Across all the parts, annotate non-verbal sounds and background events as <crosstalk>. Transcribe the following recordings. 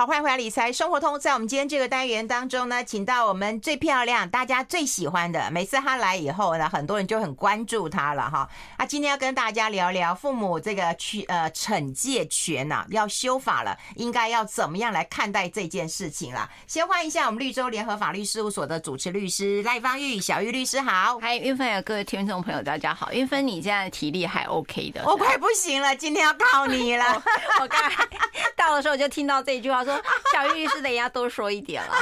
好，欢迎回来理财生活通。在我们今天这个单元当中呢，请到我们最漂亮、大家最喜欢的，每次他来以后呢，很多人就很关注他了哈。啊，今天要跟大家聊聊父母这个去呃惩戒权呐、啊，要修法了，应该要怎么样来看待这件事情了？先欢迎一下我们绿洲联合法律事务所的主持律师赖芳玉小玉律师好，嗨，云芬有各位听众朋友大家好，云芬你现在体力还 OK 的，我快不行了，今天要靠你了。<laughs> 我刚到的时候就听到这句话说，<laughs> 小玉律师得要多说一点了。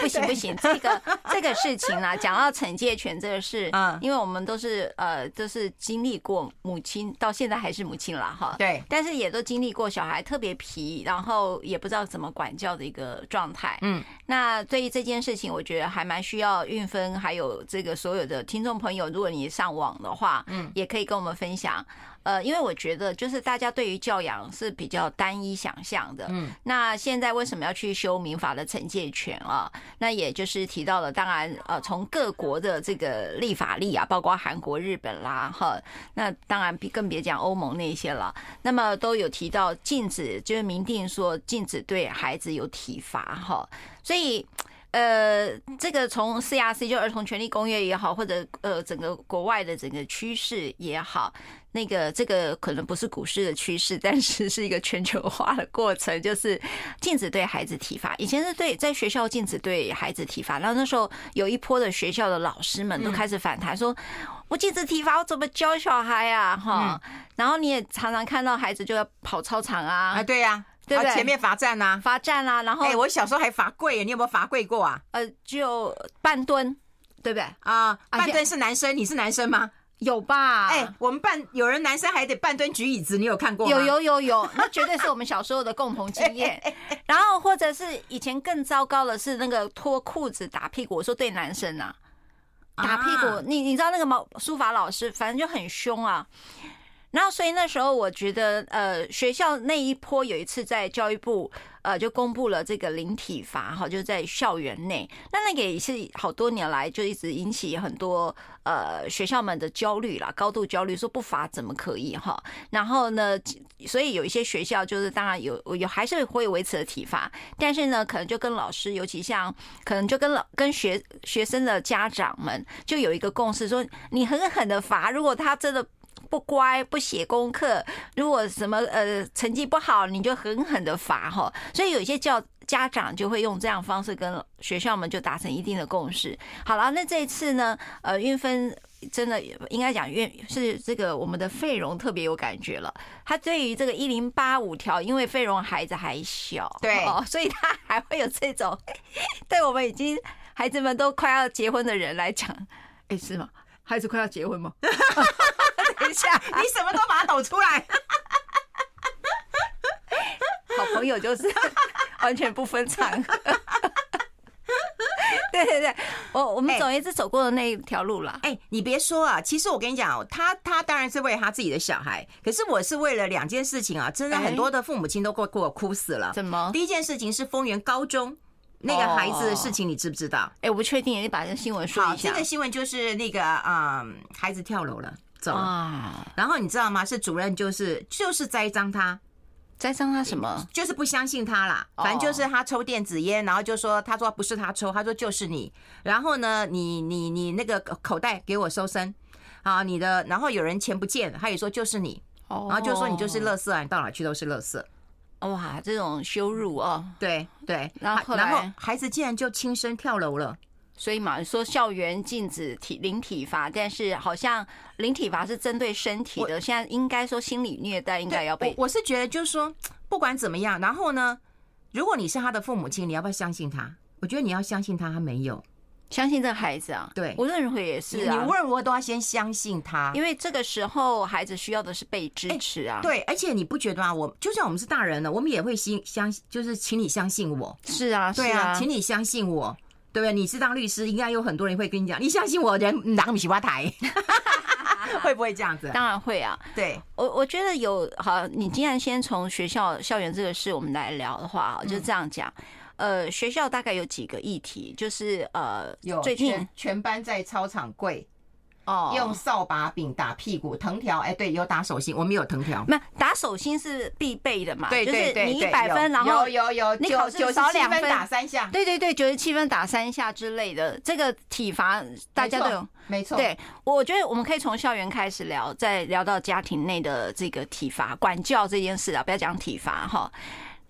不 <laughs> 行不行，这个这个事情啊，<laughs> 讲到惩戒权这个事，嗯，因为我们都是呃都是经历过母亲，到现在还是母亲了哈，对，但是也都经历过小孩特别皮，然后也不知道怎么管教的一个状态，嗯，那对于这件事情，我觉得还蛮需要运分还有这个所有的听众朋友，如果你上网的话，嗯，也可以跟我们分享。呃，因为我觉得就是大家对于教养是比较单一想象的，嗯，那现在为什么要去修民法的惩戒权啊？那也就是提到了，当然，呃，从各国的这个立法例啊，包括韩国、日本啦，哈，那当然更别讲欧盟那些了，那么都有提到禁止，就是明定说禁止对孩子有体罚，哈，所以。呃，这个从 CRC 就儿童权利公约也好，或者呃整个国外的整个趋势也好，那个这个可能不是股市的趋势，但是是一个全球化的过程，就是禁止对孩子体罚。以前是对在学校禁止对孩子体罚，然后那时候有一波的学校的老师们都开始反弹，说我禁止体罚，我怎么教小孩啊？哈，然后你也常常看到孩子就要跑操场啊，啊，对呀。对不对？前面罚站呐，罚站啦，然后哎，我小时候还罚跪，你有没有罚跪过啊？呃，就半蹲，对不对？啊，半蹲是男生，你是男生吗？有吧？哎，我们半有人男生还得半蹲举椅子，你有看过吗？有有有有，那绝对是我们小时候的共同经验。<laughs> 然后或者是以前更糟糕的是那个脱裤子打屁股，我说对男生啊，打屁股，你你知道那个毛书法老师，反正就很凶啊。然后，所以那时候我觉得，呃，学校那一波有一次在教育部，呃，就公布了这个零体罚，哈，就在校园内。那那个也是好多年来就一直引起很多呃学校们的焦虑啦，高度焦虑，说不罚怎么可以哈？然后呢，所以有一些学校就是当然有有还是会维持的体罚，但是呢，可能就跟老师，尤其像可能就跟老跟学学生的家长们就有一个共识，说你狠狠的罚，如果他真的。不乖不写功课，如果什么呃成绩不好，你就狠狠的罚哈。所以有一些教家长就会用这样方式跟学校们就达成一定的共识。好了，那这一次呢，呃，运芬真的应该讲运是这个我们的费荣特别有感觉了。他对于这个一零八五条，因为费荣孩子还小，对，所以他还会有这种 <laughs> 对我们已经孩子们都快要结婚的人来讲，哎，是吗？孩子快要结婚吗？<laughs> 等一下，你什么都把它抖出来。<laughs> 好朋友就是 <laughs> 完全不分场合。对对对，我我们总一次走过的那一条路了。哎，你别说啊，其实我跟你讲，他他当然是为他自己的小孩，可是我是为了两件事情啊，真的很多的父母亲都给我哭死了。怎么？第一件事情是丰原高中。那个孩子的事情你知不知道？哎、欸，我不确定，你把这个新闻说一下。这个新闻就是那个嗯，孩子跳楼了，走了。然后你知道吗？是主任就是就是栽赃他，栽赃他什么？就是不相信他啦。反正就是他抽电子烟，然后就说他说不是他抽，他说就是你。然后呢，你你你那个口袋给我搜身啊，你的。然后有人钱不见，他也说就是你。然后就说你就是垃圾啊，你到哪去都是垃圾。哇，这种羞辱哦，对对，然后然后孩子竟然就轻生跳楼了，所以嘛，说校园禁止体零体罚，但是好像零体罚是针对身体的，现在应该说心理虐待应该要被。我，我是觉得就是说，不管怎么样，然后呢，如果你是他的父母亲，你要不要相信他？我觉得你要相信他，他没有。相信这个孩子啊，对，无论如何也是啊，你无论如何都要先相信他，因为这个时候孩子需要的是被支持啊。对，而且你不觉得吗？我就算我们是大人了，我们也会信相，就是请你相信我。是啊，对啊，请你相信我，对不对？你是当律师，应该有很多人会跟你讲，你相信我，人拿个米喜欢台？<laughs> 会不会这样子？当然会啊。对，我我觉得有好，你既然先从学校校园这个事我们来聊的话，就这样讲。呃，学校大概有几个议题，就是呃，有最近全班在操场跪，哦，用扫把柄打屁股，藤条，哎，对，有打手心，我们有藤条。没有打手心是必备的嘛？对对对，你一百分，然后有有有，你考试少两分打三下。对对对，九十七分打三下之类的，这个体罚大家都有，没错。对，我觉得我们可以从校园开始聊，再聊到家庭内的这个体罚管教这件事啊，不要讲体罚哈。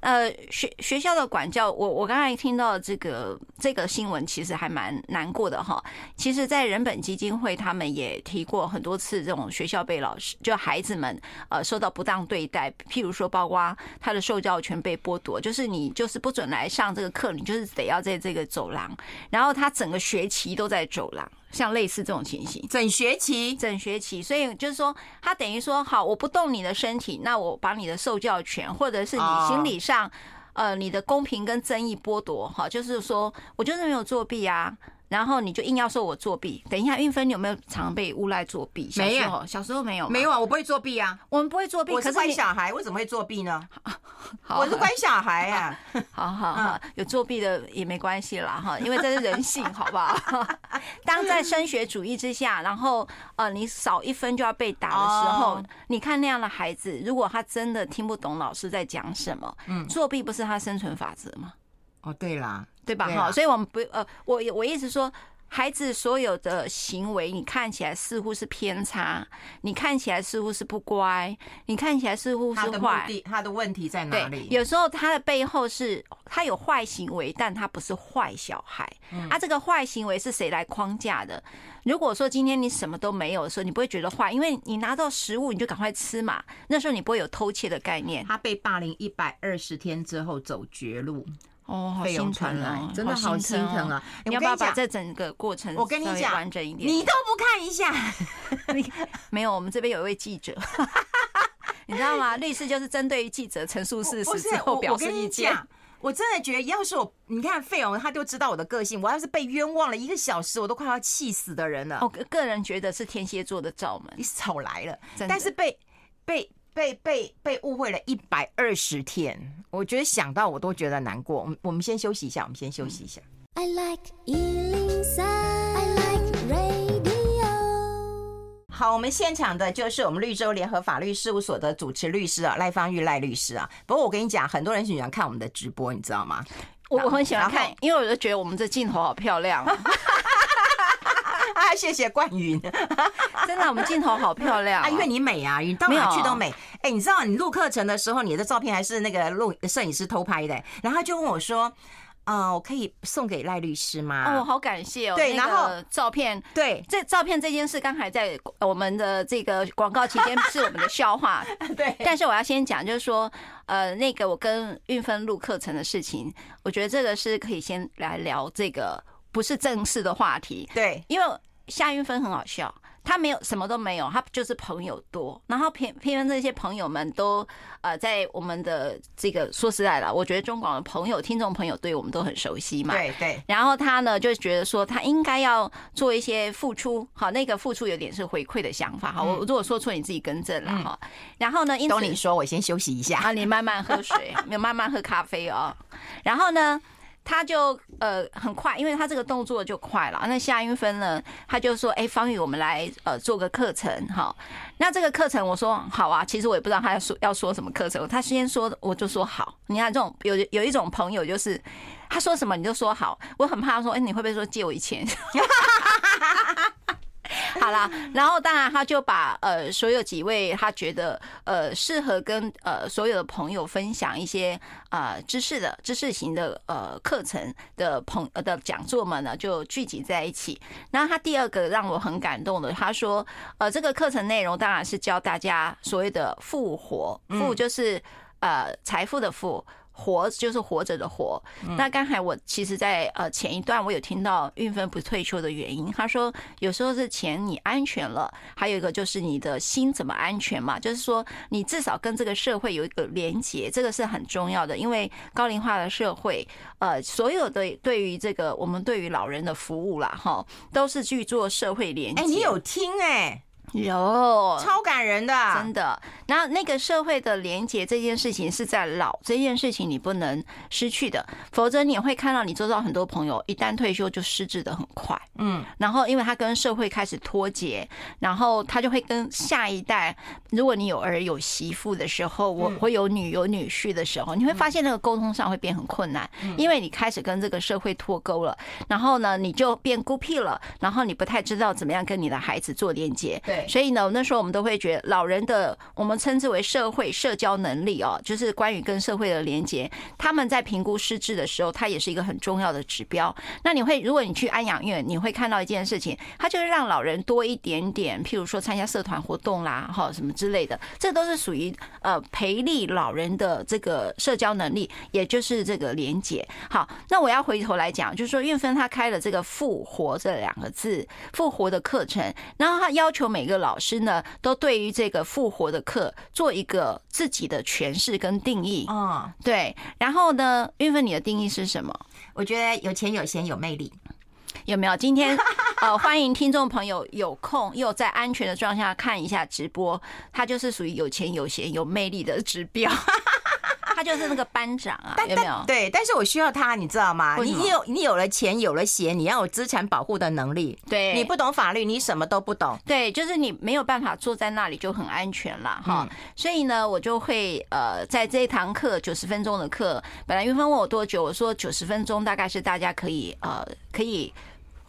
呃，学学校的管教，我我刚才听到这个这个新闻，其实还蛮难过的哈。其实，在人本基金会，他们也提过很多次，这种学校被老师就孩子们呃受到不当对待，譬如说，包括他的受教权被剥夺，就是你就是不准来上这个课，你就是得要在这个走廊，然后他整个学期都在走廊。像类似这种情形，整学期，整学期，所以就是说，他等于说，好，我不动你的身体，那我把你的受教权，或者是你心理上，呃，你的公平跟正义剥夺，哈，就是说我就是没有作弊啊。然后你就硬要说我作弊。等一下，运芬，你有没有常被诬赖作弊？没有，小时候没有。没有啊，我不会作弊啊。我们不会作弊。我是乖小孩，我怎么会作弊呢？<laughs> 我是乖小孩啊。<laughs> 好好好，有作弊的也没关系啦哈，因为这是人性，好不好？<laughs> 当在升学主义之下，然后呃，你少一分就要被打的时候，你看那样的孩子，如果他真的听不懂老师在讲什么，嗯，作弊不是他生存法则吗？哦，对啦。对吧？哈，所以我们不呃，我我意思说，孩子所有的行为，你看起来似乎是偏差，你看起来似乎是不乖，你看起来似乎是坏。他的他的问题在哪里？有时候他的背后是他有坏行为，但他不是坏小孩。啊，这个坏行为是谁来框架的？如果说今天你什么都没有的时候，你不会觉得坏，因为你拿到食物你就赶快吃嘛。那时候你不会有偷窃的概念。他被霸凌一百二十天之后走绝路。哦，好心疼啊，真的好心疼啊！你要不要把这整个过程我跟你讲完整一点？你都不看一下，<laughs> 没有。我们这边有一位记者，<laughs> 你知道吗？律师就是针对于记者陈述事实之后表示意见。我真的觉得，要是我，你看费勇，他就知道我的个性。我要是被冤枉了一个小时，我都快要气死的人了。我个人觉得是天蝎座的罩门，你少来了。但是被被。被被被误会了一百二十天，我觉得想到我都觉得难过。我们我们先休息一下，我们先休息一下。I like 103, I like radio。好，我们现场的就是我们绿洲联合法律事务所的主持律师啊，赖芳玉赖律师啊。不过我跟你讲，很多人喜欢看我们的直播，你知道吗？我我很喜欢看，因为我就觉得我们这镜头好漂亮。<laughs> 啊，谢谢冠云，<laughs> 真的，我们镜头好漂亮 <laughs> 啊！因为你美啊，你到哪去都美。哎，你知道你录课程的时候，你的照片还是那个录摄影师偷拍的，然后他就问我说：“嗯，我可以送给赖律师吗？”哦，好感谢哦。对，然后照片，对，这照片这件事刚才在我们的这个广告期间是我们的笑话，<laughs> 对。但是我要先讲，就是说，呃，那个我跟运芬录课程的事情，我觉得这个是可以先来聊这个。不是正式的话题，对，因为夏韵芬很好笑，他没有什么都没有，他就是朋友多，然后偏偏偏这些朋友们都呃在我们的这个说实在的，我觉得中广的朋友、听众朋友对我们都很熟悉嘛，对对。然后他呢就觉得说他应该要做一些付出，好，那个付出有点是回馈的想法，好，我如果说错你自己更正了哈。然后呢，都你说，我先休息一下啊，你慢慢喝水，没有慢慢喝咖啡哦。然后呢？他就呃很快，因为他这个动作就快了。那夏云芬呢，他就说：“哎，方宇，我们来呃做个课程，好。那这个课程，我说好啊。其实我也不知道他要说要说什么课程，他先说，我就说好。你看这种有有一种朋友，就是他说什么你就说好。我很怕说，哎，你会不会说借我一千？<laughs> <laughs> 好啦，然后当然他就把呃所有几位他觉得呃适合跟呃所有的朋友分享一些呃知识的知识型的呃课程的朋呃的讲座们呢就聚集在一起。然后他第二个让我很感动的，他说呃这个课程内容当然是教大家所谓的复活，复就是呃财富的富。活就是活着的活。那刚才我其实，在呃前一段我有听到运分不退休的原因，他说有时候是钱你安全了，还有一个就是你的心怎么安全嘛？就是说你至少跟这个社会有一个连结，这个是很重要的。因为高龄化的社会，呃，所有的对于这个我们对于老人的服务啦，哈，都是去做社会连结。哎，你有听哎？有超感人的，真的。然后那个社会的连结这件事情是在老这件事情你不能失去的，否则你会看到你周遭很多朋友一旦退休就失智的很快。嗯，然后因为他跟社会开始脱节，然后他就会跟下一代，如果你有儿有媳妇的时候，我会有女有女婿的时候，你会发现那个沟通上会变很困难，因为你开始跟这个社会脱钩了，然后呢你就变孤僻了，然后你不太知道怎么样跟你的孩子做连接。对。所以呢，那时候我们都会觉得老人的，我们称之为社会社交能力哦，就是关于跟社会的连接。他们在评估失智的时候，它也是一个很重要的指标。那你会，如果你去安养院，你会看到一件事情，它就是让老人多一点点，譬如说参加社团活动啦，哈，什么之类的，这都是属于呃培力老人的这个社交能力，也就是这个连接。好，那我要回头来讲，就是说韵芬他开了这个“复活”这两个字，复活的课程，然后他要求每个。老师呢，都对于这个复活的课做一个自己的诠释跟定义。嗯，对。然后呢，运芬，你的定义是什么？我觉得有钱有闲有魅力，有没有？今天 <laughs> 呃，欢迎听众朋友有空又在安全的状态下看一下直播，它就是属于有钱有闲有魅力的指标。他就是那个班长啊，有没有？对，但是我需要他，你知道吗？你你有你有了钱，有了闲，你要有资产保护的能力。对，你不懂法律，你什么都不懂。对，就是你没有办法坐在那里就很安全了哈。所以呢，我就会呃，在这一堂课九十分钟的课，本来云峰问我多久，我说九十分钟大概是大家可以呃可以。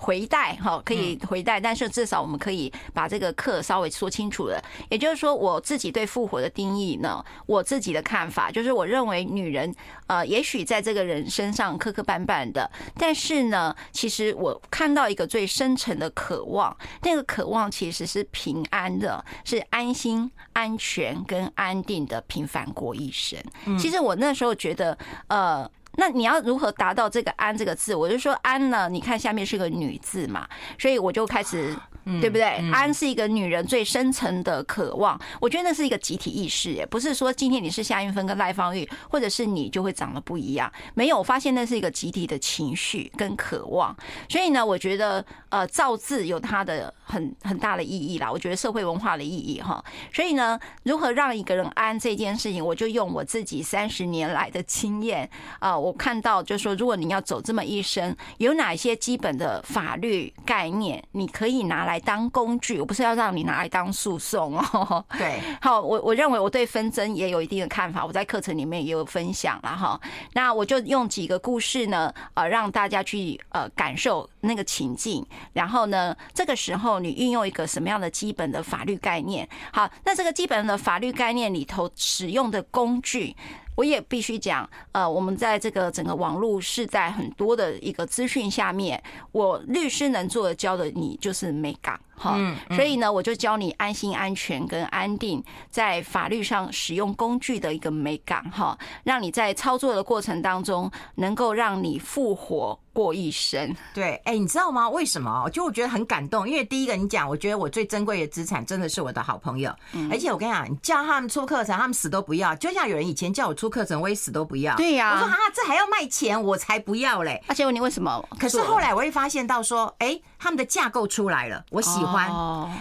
回带哈，可以回带，但是至少我们可以把这个课稍微说清楚了。也就是说，我自己对复活的定义呢，我自己的看法就是，我认为女人呃，也许在这个人身上磕磕绊绊的，但是呢，其实我看到一个最深层的渴望，那个渴望其实是平安的，是安心、安全跟安定的平凡过一生。其实我那时候觉得，呃。那你要如何达到这个“安”这个字？我就说“安”呢，你看下面是个女字嘛，所以我就开始。对不对？安是一个女人最深层的渴望，我觉得那是一个集体意识，也不是说今天你是夏韵芬跟赖芳玉，或者是你就会长得不一样。没有，我发现那是一个集体的情绪跟渴望。所以呢，我觉得呃，造字有它的很很大的意义啦。我觉得社会文化的意义哈。所以呢，如何让一个人安这件事情，我就用我自己三十年来的经验啊，我看到就是说，如果你要走这么一生，有哪些基本的法律概念，你可以拿来。来当工具，我不是要让你拿来当诉讼哦。对，<laughs> 好，我我认为我对纷争也有一定的看法，我在课程里面也有分享了哈。那我就用几个故事呢，呃，让大家去呃感受那个情境，然后呢，这个时候你运用一个什么样的基本的法律概念？好，那这个基本的法律概念里头使用的工具。我也必须讲，呃，我们在这个整个网络是在很多的一个资讯下面，我律师能做的教的你就是美感。好，所以呢，我就教你安心、安全跟安定，在法律上使用工具的一个美感哈，让你在操作的过程当中，能够让你复活过一生。对，哎，你知道吗？为什么？就我觉得很感动，因为第一个你讲，我觉得我最珍贵的资产真的是我的好朋友，而且我跟你讲，你叫他们出课程，他们死都不要。就像有人以前叫我出课程，我也死都不要。对呀，我说啊，这还要卖钱，我才不要嘞。而且问你为什么？可是后来我会发现到说，哎。他们的架构出来了，我喜欢。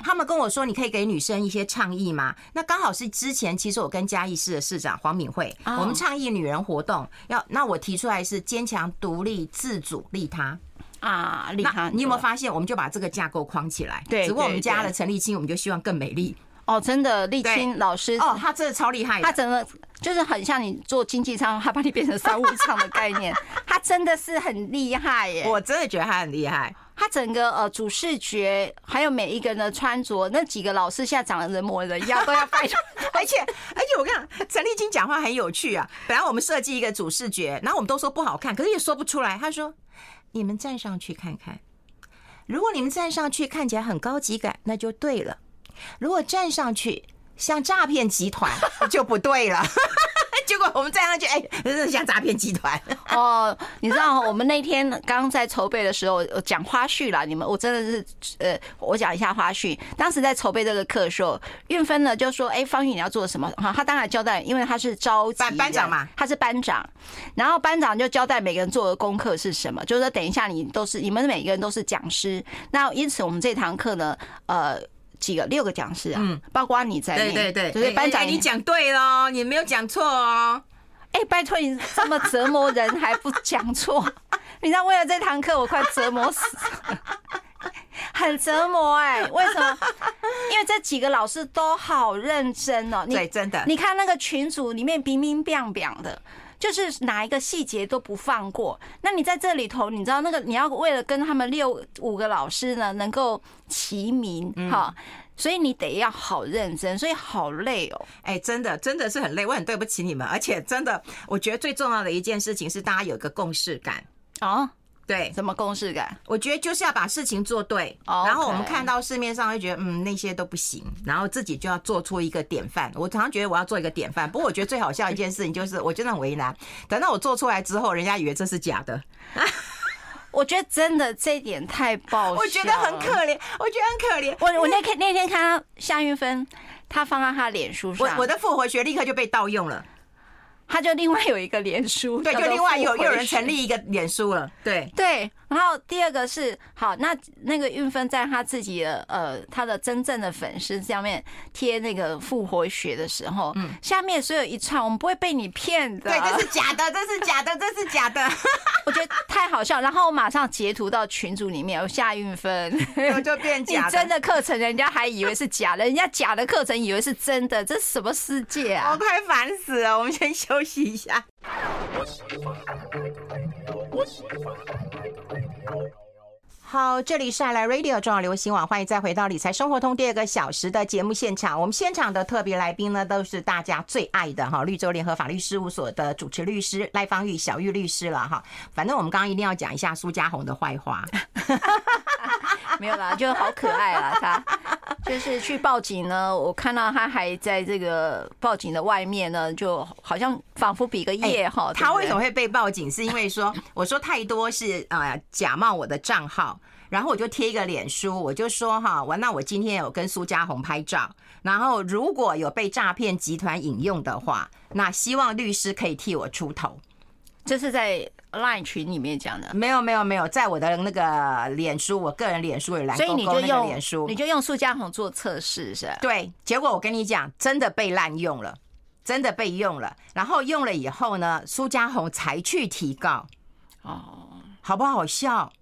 他们跟我说：“你可以给女生一些倡议吗？”那刚好是之前，其实我跟嘉义市的市长黄敏惠，我们倡议女人活动要，那我提出来是坚强、独立、自主、利他啊，利他。你有没有发现，我们就把这个架构框起来？对，只不过我们加了陈立青，我们就希望更美丽。哦，真的，立青老师哦，他真的超厉害，他整个就是很像你做经济舱，他把你变成商务舱的概念，<laughs> 他真的是很厉害耶！我真的觉得他很厉害。他整个呃主视觉，还有每一个人的穿着，那几个老师现在长得人模人样，都要拜。<laughs> 而且而且我跟你讲，陈立青讲话很有趣啊。本来我们设计一个主视觉，然后我们都说不好看，可是也说不出来。他说：“你们站上去看看，如果你们站上去看起来很高级感，那就对了；如果站上去像诈骗集团，就不对了。” <laughs> 结果我们站上去，哎，真是像诈骗集团 <laughs> 哦！你知道，我们那天刚在筹备的时候讲花絮啦，你们我真的是呃，我讲一下花絮。当时在筹备这个课的时候，运芬呢就说：“哎，方宇你要做什么？”哈，他当然交代，因为他是召集班班长嘛，他是班长，然后班长就交代每个人做的功课是什么，就是说等一下你都是你们每个人都是讲师，那因此我们这堂课呢，呃。几个六个讲师啊，嗯，包括你在内，对对对，就是班长，你讲对了，你没有讲错哦。哎，拜托你这么折磨人还不讲错？<laughs> 你知道为了这堂课我快折磨死了，很折磨哎！为什么？因为这几个老师都好认真哦。对，真的。你看那个群组里面冰冰冰冰的。就是哪一个细节都不放过。那你在这里头，你知道那个你要为了跟他们六五个老师呢能够齐名哈，所以你得要好认真，所以好累哦。哎，真的真的是很累，我很对不起你们。而且真的，我觉得最重要的一件事情是大家有一个共识感啊。对，什么共识感？我觉得就是要把事情做对，Okay. 然后我们看到市面上会觉得，嗯，那些都不行，然后自己就要做出一个典范。我常常觉得我要做一个典范，不过我觉得最好笑一件事情就是，<laughs> 我真的很为难。等到我做出来之后，人家以为这是假的。<laughs> 我觉得真的这一点太爆笑，我觉得很可怜，我觉得很可怜。我我那天那天看到夏韵芬，她放在她脸书上，我我的复活学立刻就被盗用了。他就另外有一个脸书，对，就另外有又有人成立一个脸书了，对对。然后第二个是好，那那个运分在他自己的呃他的真正的粉丝上面贴那个复活血的时候，嗯，下面所有一串，我们不会被你骗的，对，这是假的，这是假的，这是假的，<laughs> 我觉得太好笑。然后我马上截图到群组里面，我夏韵芬，我就变假的。你真的课程，人家还以为是假的，人家假的课程以为是真的，这是什么世界啊？我快烦死了，我们先休息一下。好，这里是爱来 Radio 重要流行网，欢迎再回到理财生活通第二个小时的节目现场。我们现场的特别来宾呢，都是大家最爱的哈，绿洲联合法律事务所的主持律师赖芳玉小玉律师了哈。反正我们刚刚一定要讲一下苏家红的坏话，<laughs> 没有啦，就好可爱啊，他就是去报警呢，我看到他还在这个报警的外面呢，就好像仿佛比个耶哈。他为什么会被报警？是因为说 <laughs> 我说太多是呃假冒我的账号。然后我就贴一个脸书，我就说哈，我那我今天有跟苏家红拍照，然后如果有被诈骗集团引用的话，那希望律师可以替我出头。这是在 Line 群里面讲的？没有没有没有，在我的那个脸书，我个人脸书有蓝勾勾，所以你就用脸书，你就用苏家红做测试是吧？对，结果我跟你讲，真的被滥用了，真的被用了，然后用了以后呢，苏家红才去提告。哦，好不好笑？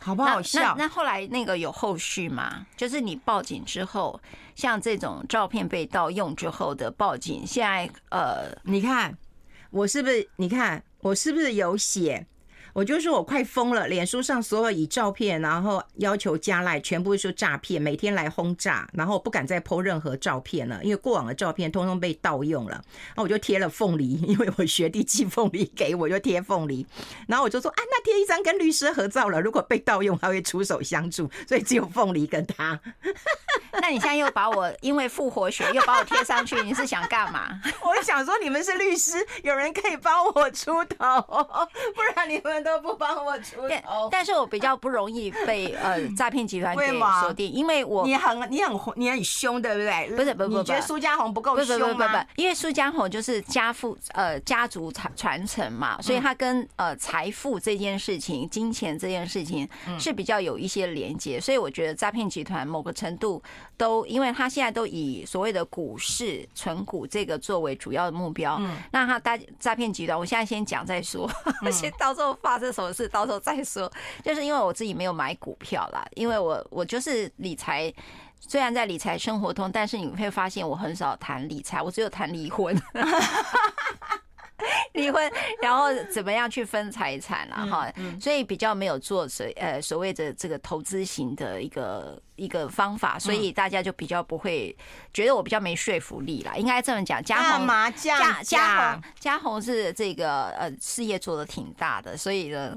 好不好笑？那后来那个有后续吗？就是你报警之后，像这种照片被盗用之后的报警，现在呃，你看我是不是？你看我是不是有写？我就说我快疯了，脸书上所有以照片，然后要求加赖，全部是诈骗，每天来轰炸，然后不敢再 po 任何照片了，因为过往的照片通通被盗用了。然后我就贴了凤梨，因为我学弟寄凤梨给我，就贴凤梨。然后我就说啊，那贴一张跟律师合照了，如果被盗用，他会出手相助，所以只有凤梨跟他。<laughs> 那你现在又把我 <laughs> 因为复活学又把我贴上去，你是想干嘛？<laughs> 我想说你们是律师，有人可以帮我出头，不然你们。都不帮我出头，但是我比较不容易被呃 <laughs> 诈骗集团给锁定，因为我你很你很你很凶，对不对？不是不不不，你觉得苏家红不够凶吗？不不不，因为苏家红就是家父呃家族传传承嘛，所以他跟呃财富这件事情、金钱这件事情是比较有一些连接，所以我觉得诈骗集团某个程度都，因为他现在都以所谓的股市存股这个作为主要的目标，嗯那他大诈骗集团，我现在先讲再说，<laughs> 先到时候发。发生什么事，到时候再说。就是因为我自己没有买股票啦，因为我我就是理财，虽然在理财生活通，但是你会发现我很少谈理财，我只有谈离婚。<laughs> <laughs> 离婚，然后怎么样去分财产了哈，所以比较没有做所呃所谓的这个投资型的一个一个方法，所以大家就比较不会觉得我比较没说服力啦。应该这么讲，嘉红嘉嘉红嘉红是这个呃事业做的挺大的，所以呢，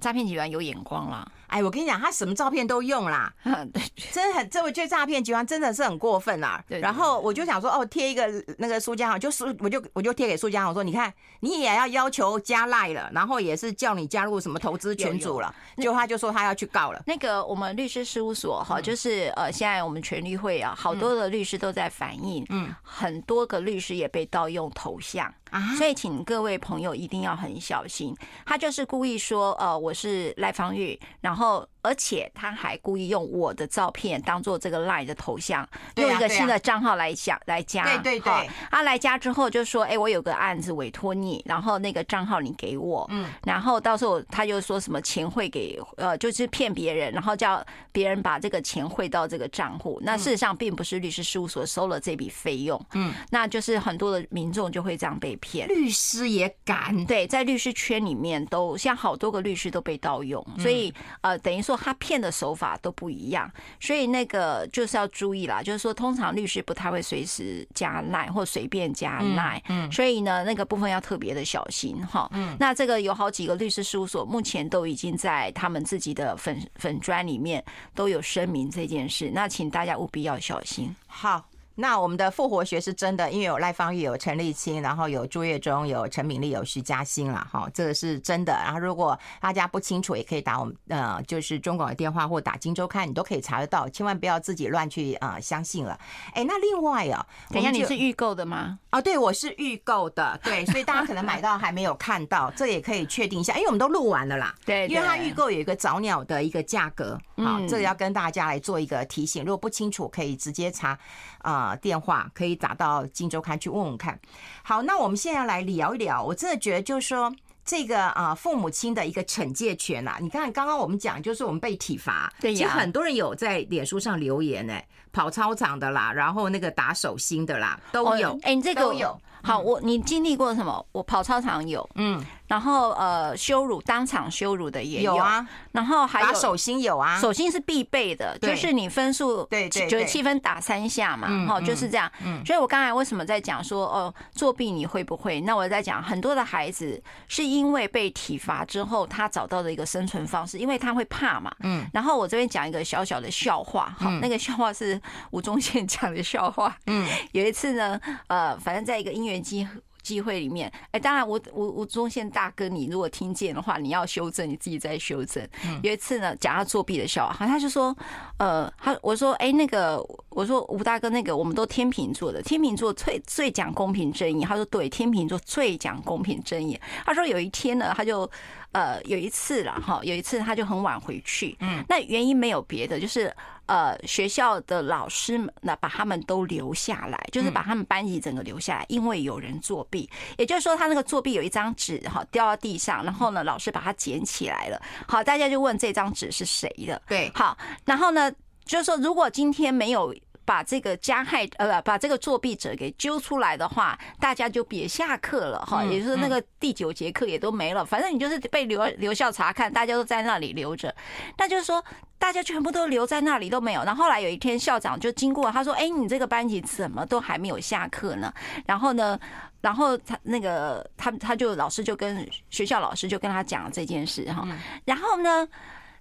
诈骗集团有眼光啦。哎，我跟你讲，他什么照片都用啦，<laughs> 真的很，这我觉得诈骗集团真的是很过分啦。然后我就想说，哦，贴一个那个苏家豪，就是我就我就贴给苏家豪说，你看你也要要求加赖了，然后也是叫你加入什么投资群组了，就他就说他要去告了。那个我们律师事务所哈，就是呃，现在我们全律会啊，好多的律师都在反映，嗯，很多个律师也被盗用头像啊，所以请各位朋友一定要很小心。他就是故意说，呃，我是赖芳玉，然然后而且他还故意用我的照片当做这个 LINE 的头像，啊、用一个新的账号来加来加。对对对，他来加之后就说：“哎，我有个案子委托你，然后那个账号你给我，嗯，然后到时候他就说什么钱汇给呃，就是骗别人，然后叫别人把这个钱汇到这个账户。那事实上并不是律师事务所收了这笔费用，嗯，那就是很多的民众就会这样被骗。律师也敢？对，在律师圈里面都像好多个律师都被盗用，所以呃，等于说他骗的手法都不一样，所以那个就是要注意啦，就是说通常律师不太会随时加赖或随便加赖，嗯，所以呢，那个部分要特别的小心哈。嗯，那这个有好几个律师事务所目前都已经在他们自己的粉粉砖里面都有声明这件事，那请大家务必要小心。好。那我们的复活学是真的，因为有赖芳玉、有陈立青，然后有朱月忠、有陈敏丽、有徐嘉欣了哈，这个是真的。然后如果大家不清楚，也可以打我们呃，就是中广的电话或打金周刊，你都可以查得到。千万不要自己乱去啊、呃、相信了。哎，那另外啊，等一下你是预购的吗？啊，对，我是预购的，对，所以大家可能买到还没有看到，这也可以确定一下，因为我们都录完了啦。<laughs> 对，因为它预购有一个早鸟的一个价格，好，这个要跟大家来做一个提醒。如果不清楚，可以直接查啊、呃、电话可以。打到《金周刊》去问问看。好，那我们现在来聊一聊。我真的觉得，就是说，这个啊，父母亲的一个惩戒权啊。你看，刚刚我们讲，就是我们被体罚，对。其实很多人有在脸书上留言呢，跑操场的啦，然后那个打手心的啦，都有。哎，这个都有。好，我你经历过什么？我跑操场有，嗯。然后呃，羞辱当场羞辱的也有，有啊，然后还有打手心有啊，手心是必备的，就是你分数对九十七分打三下嘛，哈，就是这样。嗯，所以我刚才为什么在讲说哦，作弊你会不会？那我在讲很多的孩子是因为被体罚之后，他找到的一个生存方式，因为他会怕嘛。嗯，然后我这边讲一个小小的笑话，哈，那个笑话是吴宗宪讲的笑话。嗯，有一次呢，呃，反正在一个音乐机。机会里面，哎，当然，我我我中线大哥，你如果听见的话，你要修正，你自己再修正。有一次呢，讲他作弊的笑话，他就说，呃，他我说，哎，那个，我说吴大哥，那个，我们都天秤座的，天秤座最最讲公平正义。他说对，天秤座最讲公平正义。他说有一天呢，他就。呃，有一次了哈，有一次他就很晚回去，嗯，那原因没有别的，就是呃学校的老师们那把他们都留下来，就是把他们班级整个留下来，因为有人作弊，也就是说他那个作弊有一张纸哈掉到地上，然后呢老师把它捡起来了，好，大家就问这张纸是谁的？对，好，然后呢就是说如果今天没有。把这个加害呃不把这个作弊者给揪出来的话，大家就别下课了哈，也就是那个第九节课也都没了。反正你就是被留留校察看，大家都在那里留着。那就是说，大家全部都留在那里都没有。然后后来有一天，校长就经过，他说：“哎，你这个班级怎么都还没有下课呢？”然后呢，然后他那个他他就老师就跟学校老师就跟他讲了这件事哈。然后呢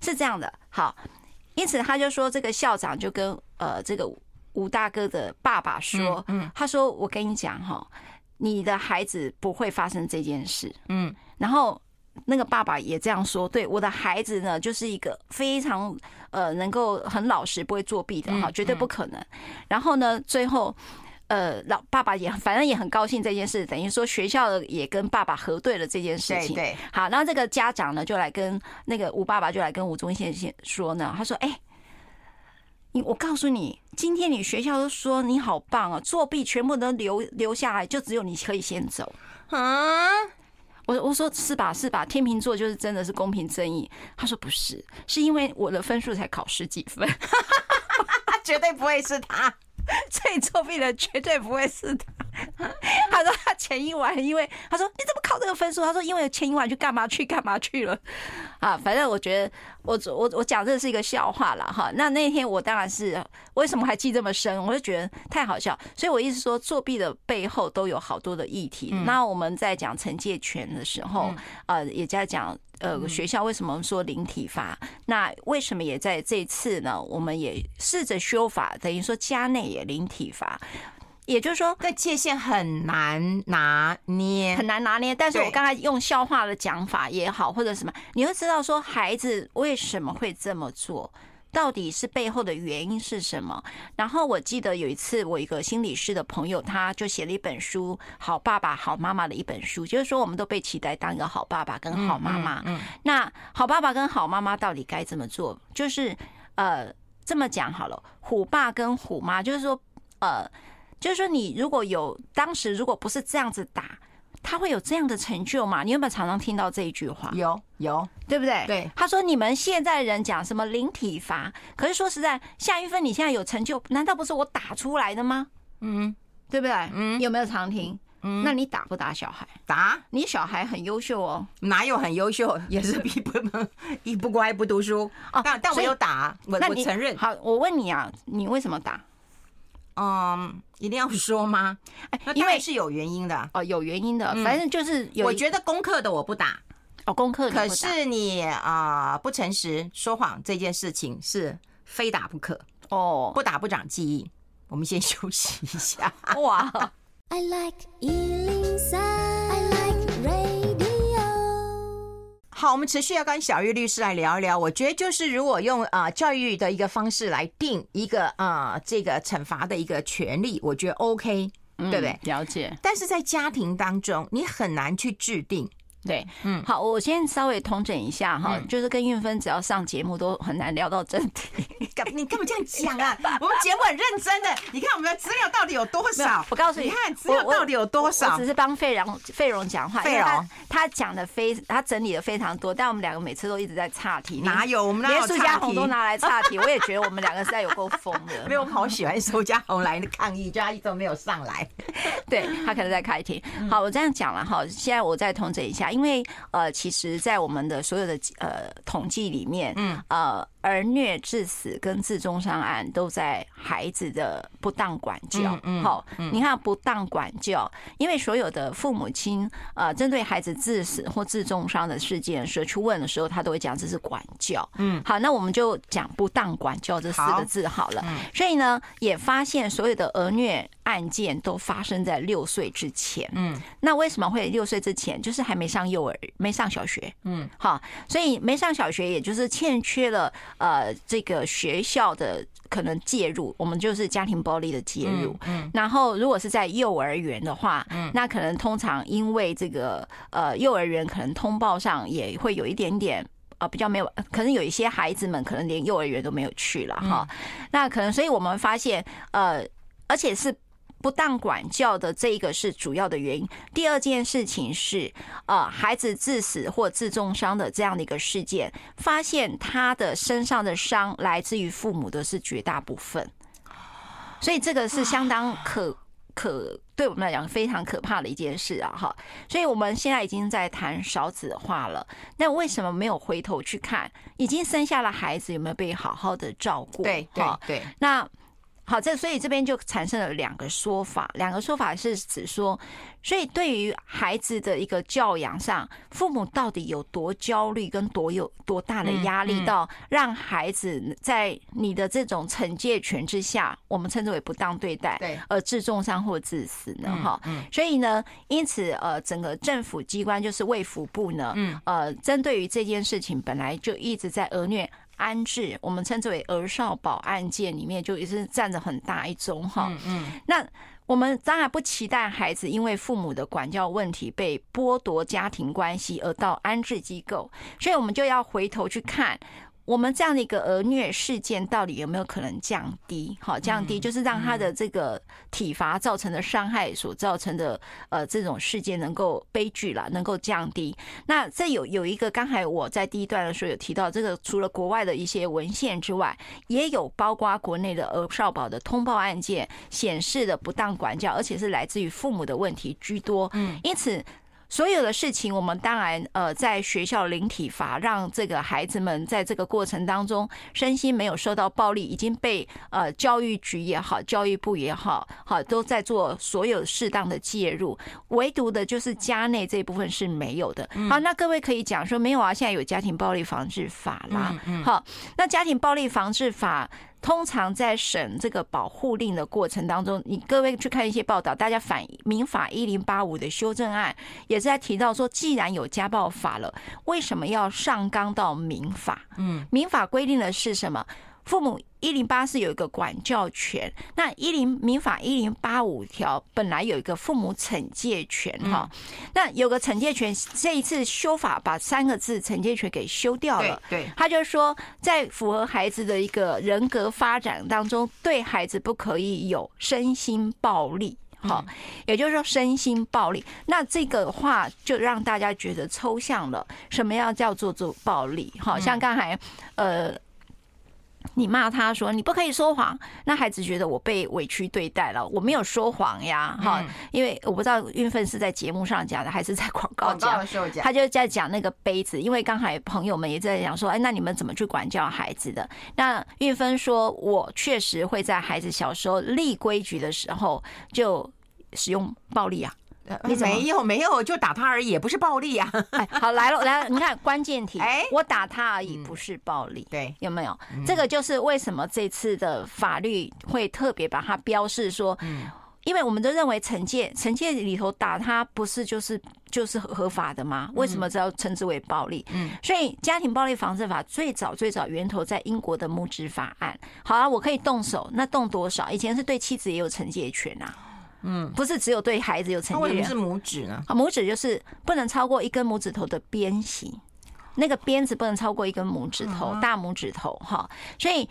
是这样的，好，因此他就说这个校长就跟呃这个。吴大哥的爸爸说：“嗯，他说我跟你讲哈，你的孩子不会发生这件事。嗯，然后那个爸爸也这样说，对，我的孩子呢，就是一个非常呃能够很老实，不会作弊的哈，绝对不可能。然后呢，最后呃老爸爸也反正也很高兴这件事，等于说学校也跟爸爸核对了这件事情。对，好，然后这个家长呢就来跟那个吴爸爸就来跟吴宗宪先说呢，他说：哎。”你我告诉你，今天你学校都说你好棒啊，作弊全部都留留下来，就只有你可以先走啊！我我说是吧是吧？天秤座就是真的是公平正义。他说不是，是因为我的分数才考十几分，<laughs> 绝对不会是他，所以作弊的绝对不会是他。他说他前一晚，因为他说你怎么考这个分数？他说因为前一晚去干嘛去干嘛去了啊？反正我觉得我我我讲这是一个笑话了哈。那那天我当然是为什么还记这么深？我就觉得太好笑。所以我一直说，作弊的背后都有好多的议题。那我们在讲惩戒权的时候，呃，也在讲呃学校为什么说零体罚？那为什么也在这次呢？我们也试着修法，等于说家内也零体罚。也就是说，那界限很难拿捏，很难拿捏。但是我刚才用笑话的讲法也好，或者什么，你会知道说孩子为什么会这么做，到底是背后的原因是什么？然后我记得有一次，我一个心理师的朋友，他就写了一本书《好爸爸好妈妈》的一本书，就是说我们都被期待当一个好爸爸跟好妈妈。嗯，那好爸爸跟好妈妈到底该怎么做？就是呃，这么讲好了，虎爸跟虎妈，就是说呃，就是说你如果有当时如果不是这样子打。他会有这样的成就吗？你有没有常常听到这一句话？有有，对不对？对。他说：“你们现在人讲什么零体罚？可是说实在，夏玉芬，你现在有成就，难道不是我打出来的吗？嗯，对不对？嗯，有没有常听？嗯，那你打不打小孩？打。你小孩很优秀哦，哪有很优秀？也是一不 <laughs> 一不乖不读书哦。但但我有打，我我承认。好，我问你啊，你为什么打？”嗯，一定要说吗？哎因为是有原因的哦，有原因的。反正就是有，我觉得功课的我不打哦，功课。可是你啊，不诚实、说谎这件事情是非打不可哦，不打不长记忆。我们先休息一下。哇。I like 好，我们持续要跟小玉律师来聊一聊。我觉得就是如果用啊教育的一个方式来定一个啊这个惩罚的一个权利，我觉得 OK，对不对？了解。但是在家庭当中，你很难去制定。对，嗯，好，我先稍微统整一下哈，就是跟韵芬只要上节目都很难聊到正题。<laughs> 干，你干嘛这样讲啊？我们节目很认真的，你看我们的资料到底有多少？我告诉你，你看资料到底有多少？我只是帮费荣费荣讲话，费荣他讲的非他整理的非常多，但我们两个每次都一直在岔题。哪有？我们连苏家红都拿来岔题，<laughs> 我也觉得我们两个实在有够疯的。没有，我好喜欢苏家红来的抗议，就他一直都没有上来。<laughs> 对他可能在开庭。好，我这样讲了哈，现在我再统整一下，因为呃。其实，在我们的所有的呃统计里面，嗯，呃，儿虐致死跟自重伤案都在孩子的不当管教。嗯，好，你看不当管教，因为所有的父母亲呃，针对孩子致死或自重伤的事件，说去问的时候，他都会讲这是管教。嗯，好，那我们就讲不当管教这四个字好了。所以呢，也发现所有的儿虐案件都发生在六岁之前。嗯，那为什么会六岁之前？就是还没上幼儿，没。上小学，嗯，好，所以没上小学，也就是欠缺了呃这个学校的可能介入，我们就是家庭暴力的介入。嗯，然后如果是在幼儿园的话，嗯，那可能通常因为这个呃幼儿园可能通报上也会有一点点啊比较没有，可能有一些孩子们可能连幼儿园都没有去了哈，那可能所以我们发现呃而且是。不当管教的这一个是主要的原因。第二件事情是，呃，孩子致死或自重伤的这样的一个事件，发现他的身上的伤来自于父母的是绝大部分，所以这个是相当可可对我们来讲非常可怕的一件事啊！哈，所以我们现在已经在谈少子化了，那为什么没有回头去看已经生下了孩子有没有被好好的照顾？对对对，那。好，这所以这边就产生了两个说法，两个说法是指说，所以对于孩子的一个教养上，父母到底有多焦虑，跟多有多大的压力，到让孩子在你的这种惩戒权之下，我们称之为不当对待，对，而致重伤或致死呢？哈，所以呢，因此呃，整个政府机关就是卫福部呢，呃，针对于这件事情，本来就一直在恶虐。安置，我们称之为儿少保案件里面，就也是占着很大一宗哈。嗯嗯。那我们当然不期待孩子因为父母的管教问题被剥夺家庭关系而到安置机构，所以我们就要回头去看。我们这样的一个儿虐事件到底有没有可能降低？好，降低就是让他的这个体罚造成的伤害所造成的呃这种事件能够悲剧了，能够降低。那这有有一个，刚才我在第一段的时候有提到，这个除了国外的一些文献之外，也有包括国内的儿少保的通报案件显示的不当管教，而且是来自于父母的问题居多。嗯，因此。所有的事情，我们当然呃，在学校零体罚，让这个孩子们在这个过程当中身心没有受到暴力，已经被呃教育局也好，教育部也好，好都在做所有适当的介入，唯独的就是家内这部分是没有的。好，那各位可以讲说没有啊，现在有家庭暴力防治法啦。好，那家庭暴力防治法。通常在审这个保护令的过程当中，你各位去看一些报道，大家反民法一零八五的修正案也是在提到说，既然有家暴法了，为什么要上纲到民法？嗯，民法规定的是什么？父母一零八四有一个管教权，那一零民法一零八五条本来有一个父母惩戒权哈，那有个惩戒权，这一次修法把三个字惩戒权给修掉了。对，他就说在符合孩子的一个人格发展当中，对孩子不可以有身心暴力。好，也就是说身心暴力，那这个话就让大家觉得抽象了。什么样叫做做暴力？好像刚才呃，你骂他说你不可以说谎，那孩子觉得我被委屈对待了，我没有说谎呀。哈，因为我不知道运分是在节目上讲的还是在广告讲，他就在讲那个杯子。因为刚才朋友们也在讲说，哎，那你们怎么去管教孩子的？那运分说，我确实会在孩子小时候立规矩的时候就。使用暴力啊？你没有没有，就打他而已，也不是暴力啊。<laughs> 哎，好来了，来了，你看关键题，哎，我打他而已，不是暴力，对，有没有？这个就是为什么这次的法律会特别把它标示说，嗯因为我们都认为惩戒惩戒里头打他不是就是就是合法的吗？为什么要称之为暴力？嗯，所以家庭暴力防治法最早最早源头在英国的母职法案。好啊，我可以动手，那动多少？以前是对妻子也有惩戒权啊。嗯，不是只有对孩子有惩戒权。为什么是拇指呢？拇指就是不能超过一根拇指头的边形，那个边子不能超过一根拇指头，大拇指头哈，所以。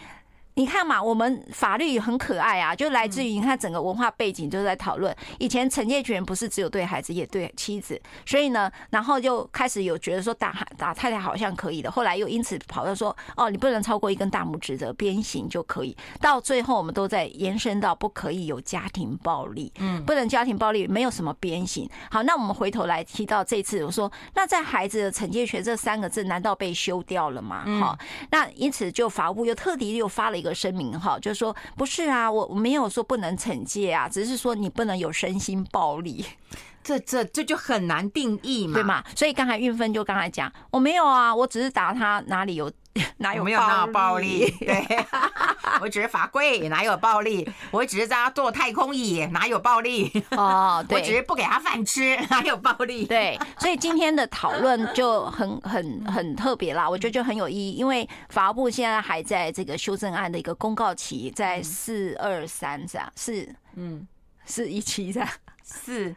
你看嘛，我们法律很可爱啊，就来自于你看整个文化背景就是在讨论，以前惩戒权不是只有对孩子，也对妻子，所以呢，然后就开始有觉得说打打太太好像可以的，后来又因此跑到说哦，你不能超过一根大拇指的鞭刑就可以，到最后我们都在延伸到不可以有家庭暴力，嗯，不能家庭暴力，没有什么鞭刑。好，那我们回头来提到这次，我说那在孩子的惩戒权这三个字难道被修掉了吗？好，那因此就法务部又特地又发了一个声明哈，就是说不是啊，我我没有说不能惩戒啊，只是说你不能有身心暴力，<laughs> 这这这就很难定义嘛，对嘛？所以刚才运芬就刚才讲，我没有啊，我只是打他哪里有。<laughs> 哪有没有那么暴力？对，<laughs> 我只是罚跪，哪有暴力？我只是让他坐太空椅，哪有暴力？<laughs> 哦，对，我只是不给他饭吃，哪有暴力？对，所以今天的讨论 <laughs> 就很很很特别啦，我觉得就很有意义，因为法务部现在还在这个修正案的一个公告期，在四二三这样，四嗯四一七这样四。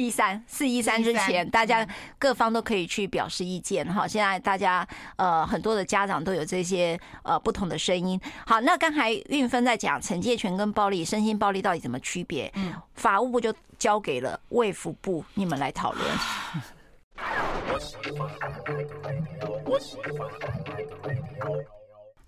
一三四一三之前，大家各方都可以去表示意见哈。现在大家呃很多的家长都有这些呃不同的声音。好，那刚才运芬在讲惩戒权跟暴力、身心暴力到底怎么区别？嗯，法务部就交给了卫福部，你们来讨论。<laughs>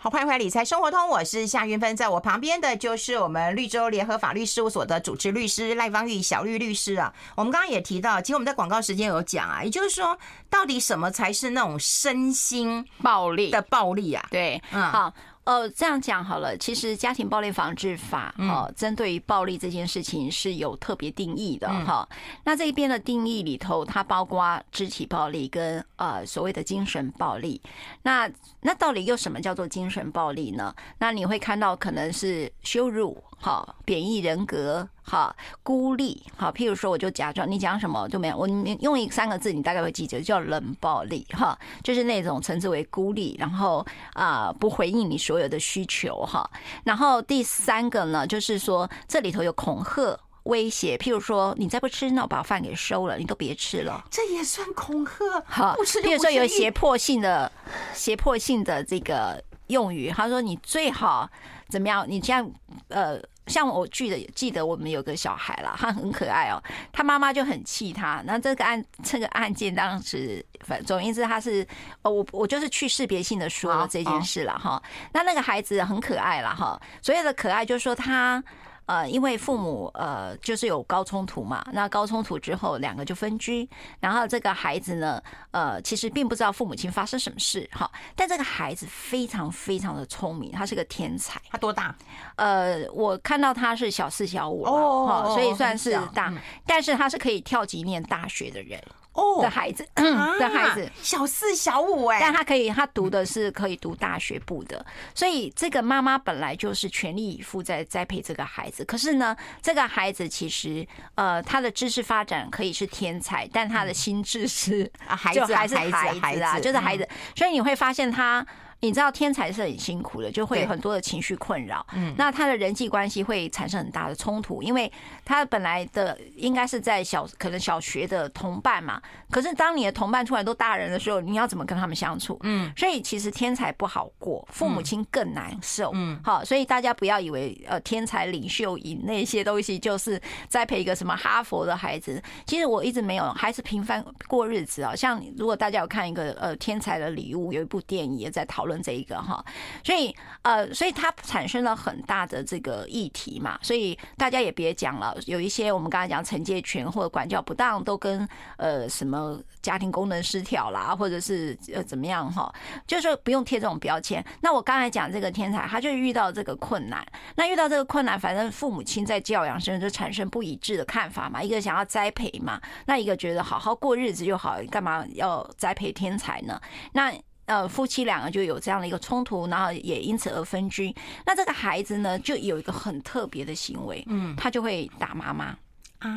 好，欢迎回来，理财生活通，我是夏云芬，在我旁边的就是我们绿洲联合法律事务所的主持律师赖芳玉小绿律师啊。我们刚刚也提到，其实我们在广告时间有讲啊，也就是说，到底什么才是那种身心暴力的暴力啊？对，嗯，好。呃，这样讲好了。其实家庭暴力防治法哈，针对于暴力这件事情是有特别定义的哈。那这边的定义里头，它包括肢体暴力跟呃所谓的精神暴力。那那到底又什么叫做精神暴力呢？那你会看到可能是羞辱。哈，贬义人格，好，孤立，好，譬如说，我就假装你讲什么就没有，我用一三个字，你大概会记得，叫冷暴力，哈，就是那种称之为孤立，然后啊不回应你所有的需求，哈，然后第三个呢，就是说这里头有恐吓、威胁，譬如说你再不吃，那我把饭给收了，你都别吃了，这也算恐吓，好，譬如说有胁迫性的、胁迫性的这个用语，他说你最好怎么样，你这样呃。像我记得记得我们有个小孩啦，他很可爱哦，他妈妈就很气他。那这个案这个案件当时，反总言之，他是哦我我就是去识别性的说了这件事了哈。那那个孩子很可爱了哈，所谓的可爱就是说他。呃，因为父母呃就是有高冲突嘛，那高冲突之后两个就分居，然后这个孩子呢，呃，其实并不知道父母亲发生什么事哈，但这个孩子非常非常的聪明，他是个天才。他多大？呃，我看到他是小四小五哦，所以算是大，但是他是可以跳级念大学的人。哦，的孩子，<clears throat> 的孩子，小四小五哎，但他可以，他读的是可以读大学部的，所以这个妈妈本来就是全力以赴在栽培这个孩子。可是呢，这个孩子其实呃，他的知识发展可以是天才，但他的心智是孩子还是孩子啊，就是孩子。所以你会发现他你知道天才是很辛苦的，就会有很多的情绪困扰。嗯，那他的人际关系会产生很大的冲突，因为他本来的应该是在小可能小学的同伴嘛，可是当你的同伴突然都大人的时候，你要怎么跟他们相处？嗯，所以其实天才不好过，父母亲更难受。嗯，好，所以大家不要以为呃天才领袖营那些东西就是栽培一个什么哈佛的孩子，其实我一直没有，还是平凡过日子啊。像如果大家有看一个呃天才的礼物，有一部电影也在讨论。这一个哈，所以呃，所以它产生了很大的这个议题嘛，所以大家也别讲了。有一些我们刚才讲惩戒权或者管教不当，都跟呃什么家庭功能失调啦，或者是呃怎么样哈，就是说不用贴这种标签。那我刚才讲这个天才，他就遇到这个困难。那遇到这个困难，反正父母亲在教养上就产生不一致的看法嘛，一个想要栽培嘛，那一个觉得好好过日子就好，干嘛要栽培天才呢？那。呃，夫妻两个就有这样的一个冲突，然后也因此而分居。那这个孩子呢，就有一个很特别的行为，嗯，他就会打妈妈啊，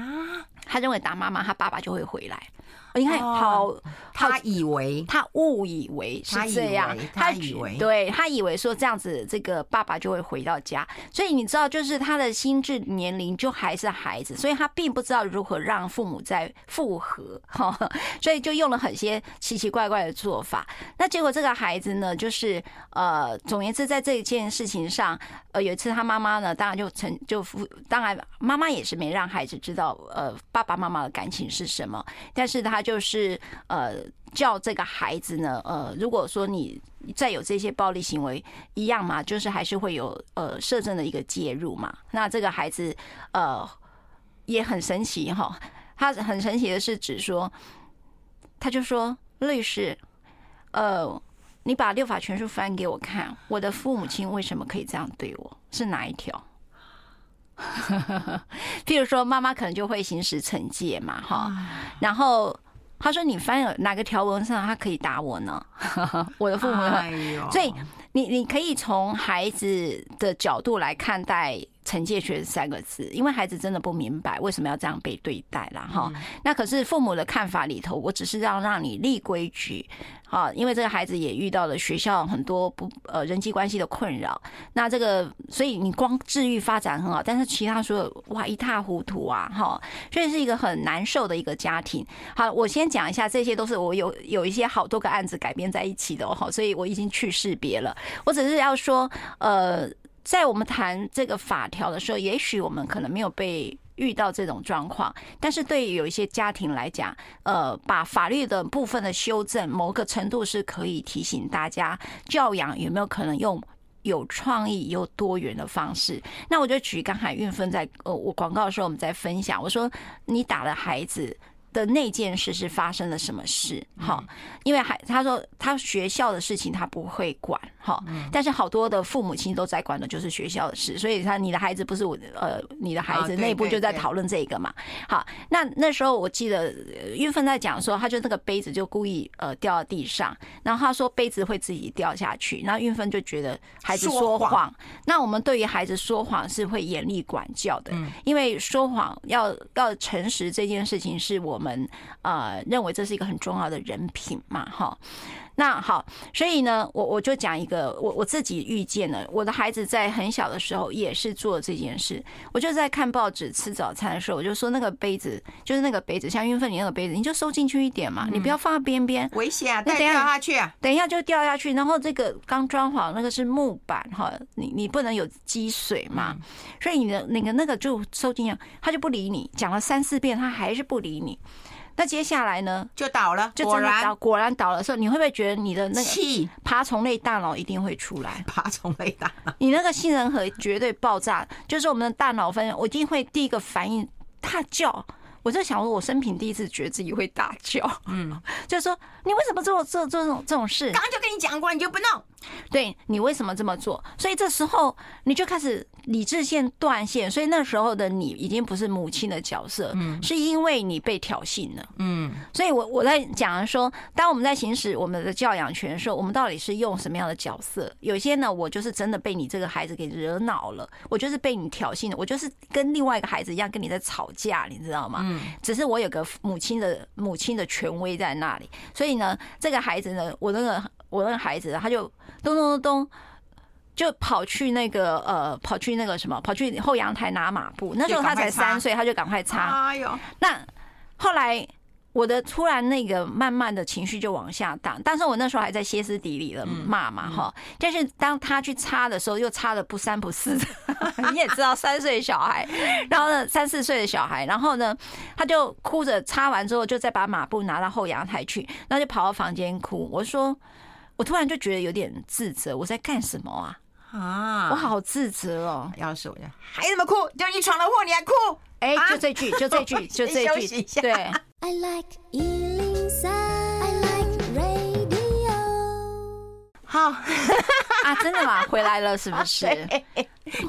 他认为打妈妈，他爸爸就会回来。你看，好，他以为他误以为是这样，他以为，对他以为说这样子，这个爸爸就会回到家。所以你知道，就是他的心智年龄就还是孩子，所以他并不知道如何让父母再复合，哈，所以就用了很些奇奇怪怪的做法。那结果这个孩子呢，就是呃，总言之，在这一件事情上，呃，有一次他妈妈呢，当然就成就父，当然妈妈也是没让孩子知道，呃，爸爸妈妈的感情是什么，但是他。就是呃，叫这个孩子呢，呃，如果说你再有这些暴力行为，一样嘛，就是还是会有呃，社政的一个介入嘛。那这个孩子呃也很神奇哈，他很神奇的是指说，他就说律师，呃，你把六法全书翻给我看，我的父母亲为什么可以这样对我？是哪一条？<laughs> 譬如说，妈妈可能就会行使惩戒嘛，哈，然后。他说：“你翻哪个条文上，他可以打我呢？<laughs> 我的父母，所以你你可以从孩子的角度来看待。”惩戒学三个字，因为孩子真的不明白为什么要这样被对待了哈。那可是父母的看法里头，我只是要让你立规矩，好，因为这个孩子也遇到了学校很多不呃人际关系的困扰。那这个，所以你光治愈发展很好，但是其他所有哇一塌糊涂啊哈，所以是一个很难受的一个家庭。好，我先讲一下，这些都是我有有一些好多个案子改编在一起的哦，所以我已经去识别了。我只是要说呃。在我们谈这个法条的时候，也许我们可能没有被遇到这种状况，但是对于有一些家庭来讲，呃，把法律的部分的修正，某个程度是可以提醒大家，教养有没有可能用有创意又多元的方式。那我就举刚才韵芬在呃我广告的时候，我们在分享，我说你打了孩子。的那件事是发生了什么事？哈，因为还他说他学校的事情他不会管，哈，但是好多的父母亲都在管的就是学校的事，所以他你的孩子不是我呃你的孩子内部就在讨论这个嘛，好，那那时候我记得玉芬在讲说，他就那个杯子就故意呃掉到地上，然后他说杯子会自己掉下去，然后韵芬就觉得孩子说谎，那我们对于孩子说谎是会严厉管教的，因为说谎要要诚实这件事情是我们。们呃认为这是一个很重要的人品嘛，哈。那好，所以呢，我我就讲一个我我自己遇见了，我的孩子在很小的时候也是做这件事。我就在看报纸吃早餐的时候，我就说那个杯子就是那个杯子，像运芬你那个杯子，你就收进去一点嘛，你不要放在边边，危险啊！那等一下掉下去啊，等一下就掉下去。然后这个刚装好那个是木板哈，你你不能有积水嘛，所以你的那个那个就收进去，他就不理你，讲了三四遍，他还是不理你。那接下来呢？就倒了，就真的倒，果然倒了的时候，你会不会觉得你的那个气爬虫类大脑一定会出来？爬虫类大脑，你那个杏仁核绝对爆炸，就是我们的大脑分，我一定会第一个反应大叫。我就想说，我生平第一次觉得自己会大叫，嗯，<laughs> 就是说你为什么做做做这种这种事？刚刚就跟你讲过，你就不弄。对，你为什么这么做？所以这时候你就开始理智线断线，所以那时候的你已经不是母亲的角色，嗯，是因为你被挑衅了，嗯，所以我我在讲说，当我们在行使我们的教养权的时候，我们到底是用什么样的角色？有些呢，我就是真的被你这个孩子给惹恼了，我就是被你挑衅了，我就是跟另外一个孩子一样跟你在吵架，你知道吗？嗯，只是我有个母亲的母亲的权威在那里，所以呢，这个孩子呢，我那个我那个孩子，他就咚咚咚咚，就跑去那个呃，跑去那个什么，跑去后阳台拿抹布。那时候他才三岁，他就赶快擦。哎呦，那后来。我的突然那个慢慢的情绪就往下荡，但是我那时候还在歇斯底里的骂嘛哈，但是当他去擦的时候，又擦的不三不四的，<laughs> 你也知道三岁小孩，然后呢三四岁的小孩，然后呢他就哭着擦完之后，就再把马布拿到后阳台去，然后就跑到房间哭。我说，我突然就觉得有点自责，我在干什么啊？啊，我好自责哦。要是我就还怎么哭，就你闯了祸，你还哭？哎，就这句，就这句，<laughs> 就这句，对。I like 103, I like 好。啊，真的吗？<laughs> 回来了是不是？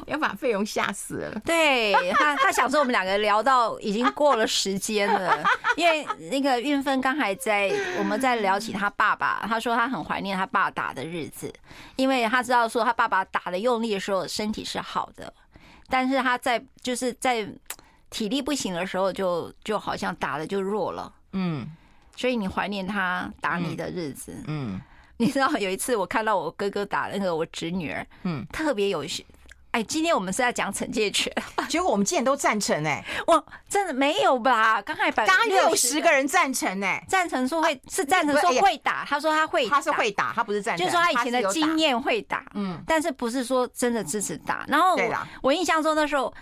要把费用吓死了。对他，<laughs> 他想说我们两个聊到已经过了时间了，<laughs> 因为那个运芬刚才在我们在聊起他爸爸，他说他很怀念他爸打的日子，因为他知道说他爸爸打的用力的时候身体是好的，但是他在就是在。体力不行的时候就，就就好像打的就弱了，嗯，所以你怀念他打你的日子，嗯，嗯，你知道有一次我看到我哥哥打那个我侄女儿，嗯，特别有趣。哎，今天我们是在讲惩戒权，结果我们竟然都赞成哎，<laughs> 我真的没有吧？刚才刚有十个人赞成哎，赞成说会是赞成说会打，他说他会，他是会打，他不是赞成，就是说他以前的经验会打，嗯，但是不是说真的支持打。然后我印象中那时候。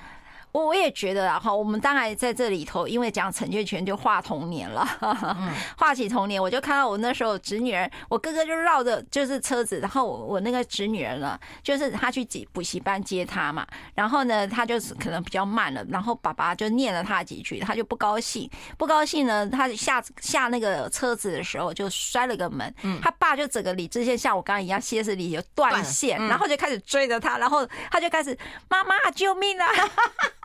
我我也觉得啊，哈，我们当然在这里头，因为讲惩戒权就画童年了，<laughs> 话起童年，我就看到我那时候侄女儿，我哥哥就绕着就是车子，然后我我那个侄女儿呢，就是他去补补习班接他嘛，然后呢，他就是可能比较慢了，然后爸爸就念了他几句，他就不高兴，不高兴呢，他下下那个车子的时候就摔了个门，他爸就整个理智线像我刚刚一样歇斯底里就断线，然后就开始追着他，然后他就开始妈妈救命啊！<laughs>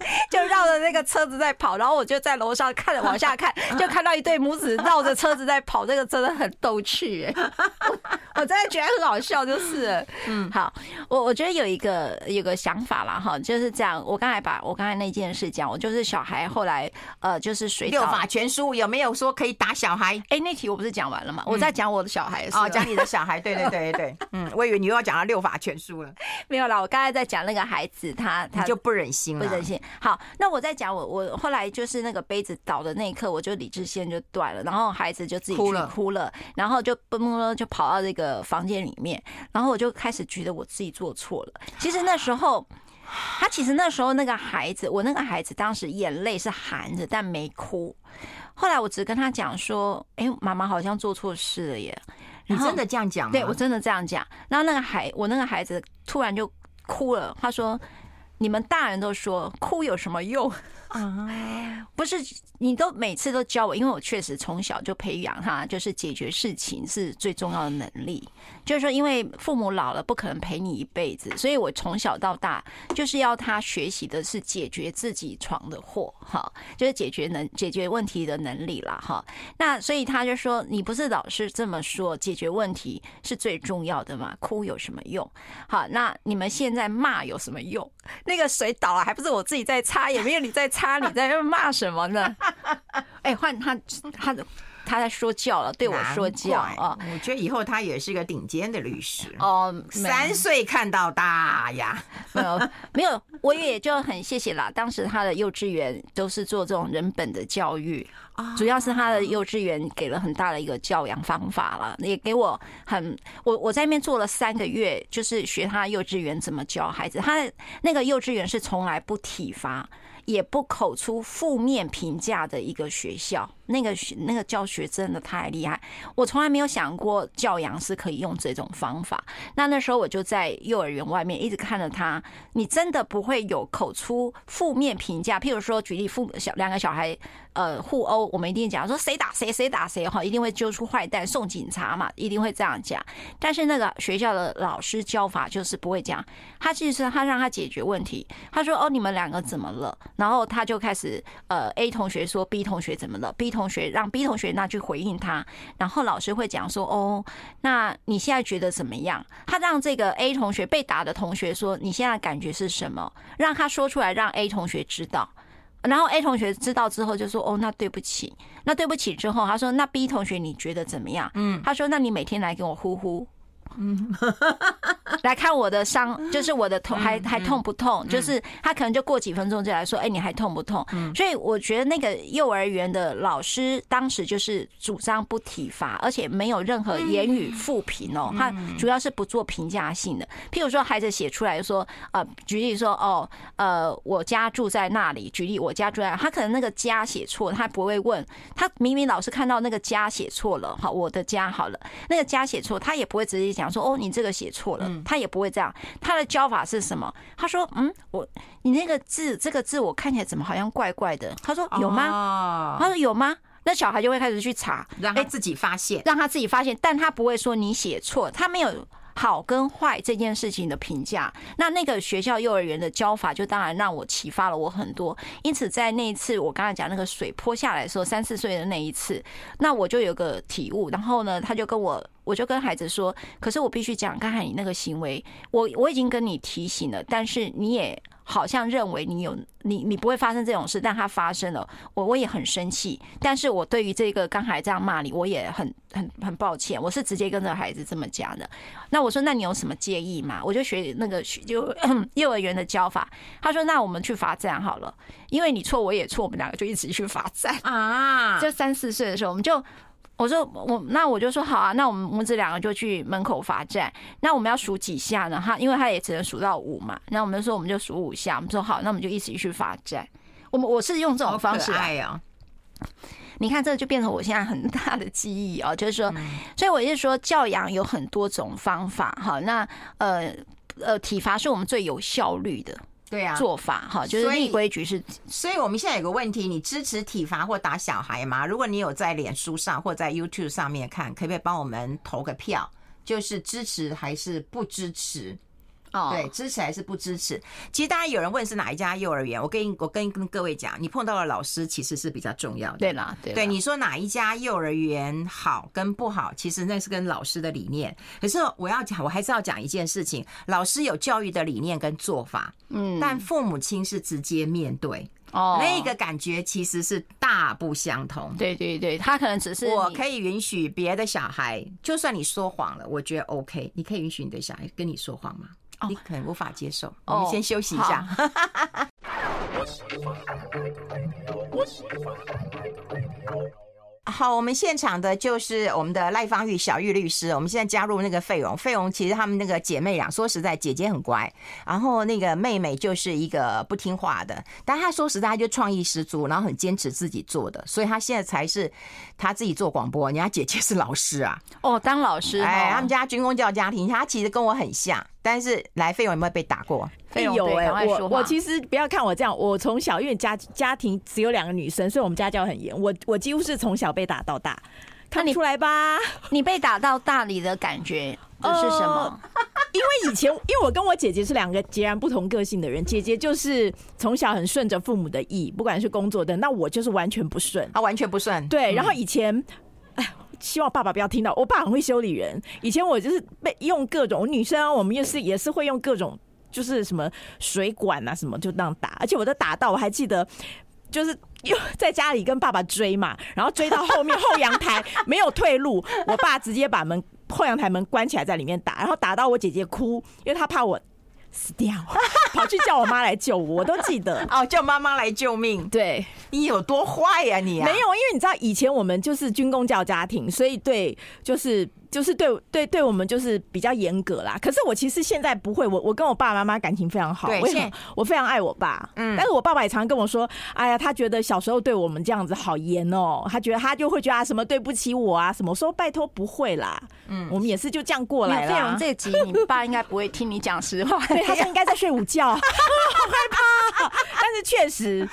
<laughs> 就绕着那个车子在跑，然后我就在楼上看着往下看，<laughs> 就看到一对母子绕着车子在跑，这个真的很逗趣哎，<laughs> 我真的觉得很好笑，就是嗯，好，我我觉得有一个有个想法啦哈，就是这样。我刚才把我刚才那件事讲，我就是小孩后来呃，就是水六法全书有没有说可以打小孩？哎，那题我不是讲完了吗？我在讲我的小孩哦，讲你的小孩，对对对对，嗯，我以为你又要讲到六法全书了，没有啦，我刚才在讲那个孩子，他他就不忍心了，不忍心。好，那我在讲我我后来就是那个杯子倒的那一刻，我就理智线就断了，然后孩子就自己哭了哭了，然后就嘣嘣就跑到这个房间里面，然后我就开始觉得我自己做错了。其实那时候，他其实那时候那个孩子，我那个孩子当时眼泪是含着，但没哭。后来我只跟他讲说：“哎，妈妈好像做错事了耶。”你真的这样讲？对，我真的这样讲。然后那个孩，我那个孩子突然就哭了，他说。你们大人都说哭有什么用？啊，不是，你都每次都教我，因为我确实从小就培养他，就是解决事情是最重要的能力。就是说，因为父母老了不可能陪你一辈子，所以我从小到大就是要他学习的是解决自己闯的祸，哈，就是解决能解决问题的能力啦，哈。那所以他就说，你不是老是这么说，解决问题是最重要的吗？哭有什么用？好，那你们现在骂有什么用？那个水倒了，还不是我自己在擦，也没有你在擦，你在那骂什么呢？<laughs> 哎，换他，他的。他在说教了，对我说教啊！我觉得以后他也是个顶尖的律师哦。三岁看到大呀，<laughs> 没有没有，我也就很谢谢啦。当时他的幼稚园都是做这种人本的教育，主要是他的幼稚园给了很大的一个教养方法了，也给我很我我在那边做了三个月，就是学他幼稚园怎么教孩子。他那个幼稚园是从来不体罚，也不口出负面评价的一个学校。那个那个教学真的太厉害，我从来没有想过教养是可以用这种方法。那那时候我就在幼儿园外面一直看着他，你真的不会有口出负面评价。譬如说，举例父小两个小孩呃互殴，我们一定讲说谁打谁，谁打谁哈，一定会揪出坏蛋送警察嘛，一定会这样讲。但是那个学校的老师教法就是不会讲，他其实他让他解决问题。他说哦，你们两个怎么了？然后他就开始呃 A 同学说 B 同学怎么了？B 同同学让 B 同学那去回应他，然后老师会讲说：“哦，那你现在觉得怎么样？”他让这个 A 同学被打的同学说：“你现在感觉是什么？”让他说出来，让 A 同学知道。然后 A 同学知道之后就说：“哦，那对不起，那对不起。”之后他说：“那 B 同学你觉得怎么样？”嗯，他说：“那你每天来给我呼呼。”嗯，来看我的伤，就是我的痛还还痛不痛？就是他可能就过几分钟就来说，哎，你还痛不痛？所以我觉得那个幼儿园的老师当时就是主张不体罚，而且没有任何言语负评哦，他主要是不做评价性的。譬如说，孩子写出来说，呃，举例说，哦，呃，我家住在那里。举例，我家住在，他可能那个家写错，他不会问。他明明老师看到那个家写错了，好，我的家好了，那个家写错，他也不会直接讲。说哦，你这个写错了，他也不会这样。他的教法是什么？他说，嗯，我你那个字，这个字我看起来怎么好像怪怪的？他说有吗？他说有吗？那小孩就会开始去查，让他自己发现，让他自己发现，但他不会说你写错，他没有。好跟坏这件事情的评价，那那个学校幼儿园的教法就当然让我启发了我很多。因此，在那一次我刚才讲那个水泼下来的时候，三四岁的那一次，那我就有个体悟。然后呢，他就跟我，我就跟孩子说：“可是我必须讲，刚才你那个行为，我我已经跟你提醒了，但是你也。”好像认为你有你你不会发生这种事，但它发生了，我我也很生气。但是我对于这个刚才这样骂你，我也很很很抱歉。我是直接跟着孩子这么讲的。那我说，那你有什么介意吗？我就学那个就 <coughs> 幼儿园的教法。他说，那我们去罚站好了，因为你错我也错，我们两个就一起去罚站啊。就三四岁的时候，我们就。我说我那我就说好啊，那我们母子两个就去门口罚站。那我们要数几下呢？他因为他也只能数到五嘛。那我们就说我们就数五下。我们说好，那我们就一起去罚站。我们我是用这种方式来啊。<laughs> 你看这就变成我现在很大的记忆哦，就是说，所以我就说教养有很多种方法哈。那呃呃体罚是我们最有效率的。对啊，做法哈，就是立规矩是。所以我们现在有个问题，你支持体罚或打小孩吗？如果你有在脸书上或在 YouTube 上面看，可不可以帮我们投个票？就是支持还是不支持？哦，对，支持还是不支持？其实大家有人问是哪一家幼儿园，我跟我跟跟各位讲，你碰到的老师其实是比较重要的。对啦，对，对，你说哪一家幼儿园好跟不好，其实那是跟老师的理念。可是我要讲，我还是要讲一件事情，老师有教育的理念跟做法，嗯，但父母亲是直接面对，哦，那个感觉其实是大不相同。对对对，他可能只是我可以允许别的小孩，就算你说谎了，我觉得 OK，你可以允许你的小孩跟你说谎吗？你可能无法接受，我们先休息一下。<laughs> 好，我们现场的就是我们的赖芳玉小玉律师。我们现在加入那个费蓉，费蓉其实他们那个姐妹俩，说实在，姐姐很乖，然后那个妹妹就是一个不听话的。但她说实在，她就创意十足，然后很坚持自己做的，所以她现在才是她自己做广播。人家姐姐是老师啊，哦，当老师，哎，他们家军公教家庭，她其实跟我很像。但是来费用有没有被打过？有哎、欸，我我其实不要看我这样，我从小因为家家庭只有两个女生，所以我们家教很严。我我几乎是从小被打到大，看你出来吧？你被打到大理的感觉是什么？呃、<laughs> 因为以前因为我跟我姐姐是两个截然不同个性的人，姐姐就是从小很顺着父母的意，不管是工作的，那我就是完全不顺，啊完全不顺。对，然后以前哎。希望爸爸不要听到，我爸很会修理人。以前我就是被用各种女生，我们也是也是会用各种，就是什么水管啊什么就那样打，而且我都打到我还记得，就是又在家里跟爸爸追嘛，然后追到后面后阳台没有退路，我爸直接把门后阳台门关起来在里面打，然后打到我姐姐哭，因为他怕我。死掉，<laughs> 跑去叫我妈来救我，我都记得 <laughs> 哦，叫妈妈来救命。对，你有多坏呀你啊？没有，因为你知道以前我们就是军工教家庭，所以对，就是。就是对对对我们就是比较严格啦，可是我其实现在不会，我我跟我爸爸妈妈感情非常好，我我非常爱我爸，嗯，但是我爸爸也常跟我说，哎呀，他觉得小时候对我们这样子好严哦，他觉得他就会觉得啊什么对不起我啊什么，说拜托不会啦，嗯，我们也是就这样过来了。费蓉这集你爸应该不会听你讲实话，<laughs> 对，他说应该在睡午觉，<laughs> 好害怕，但是确实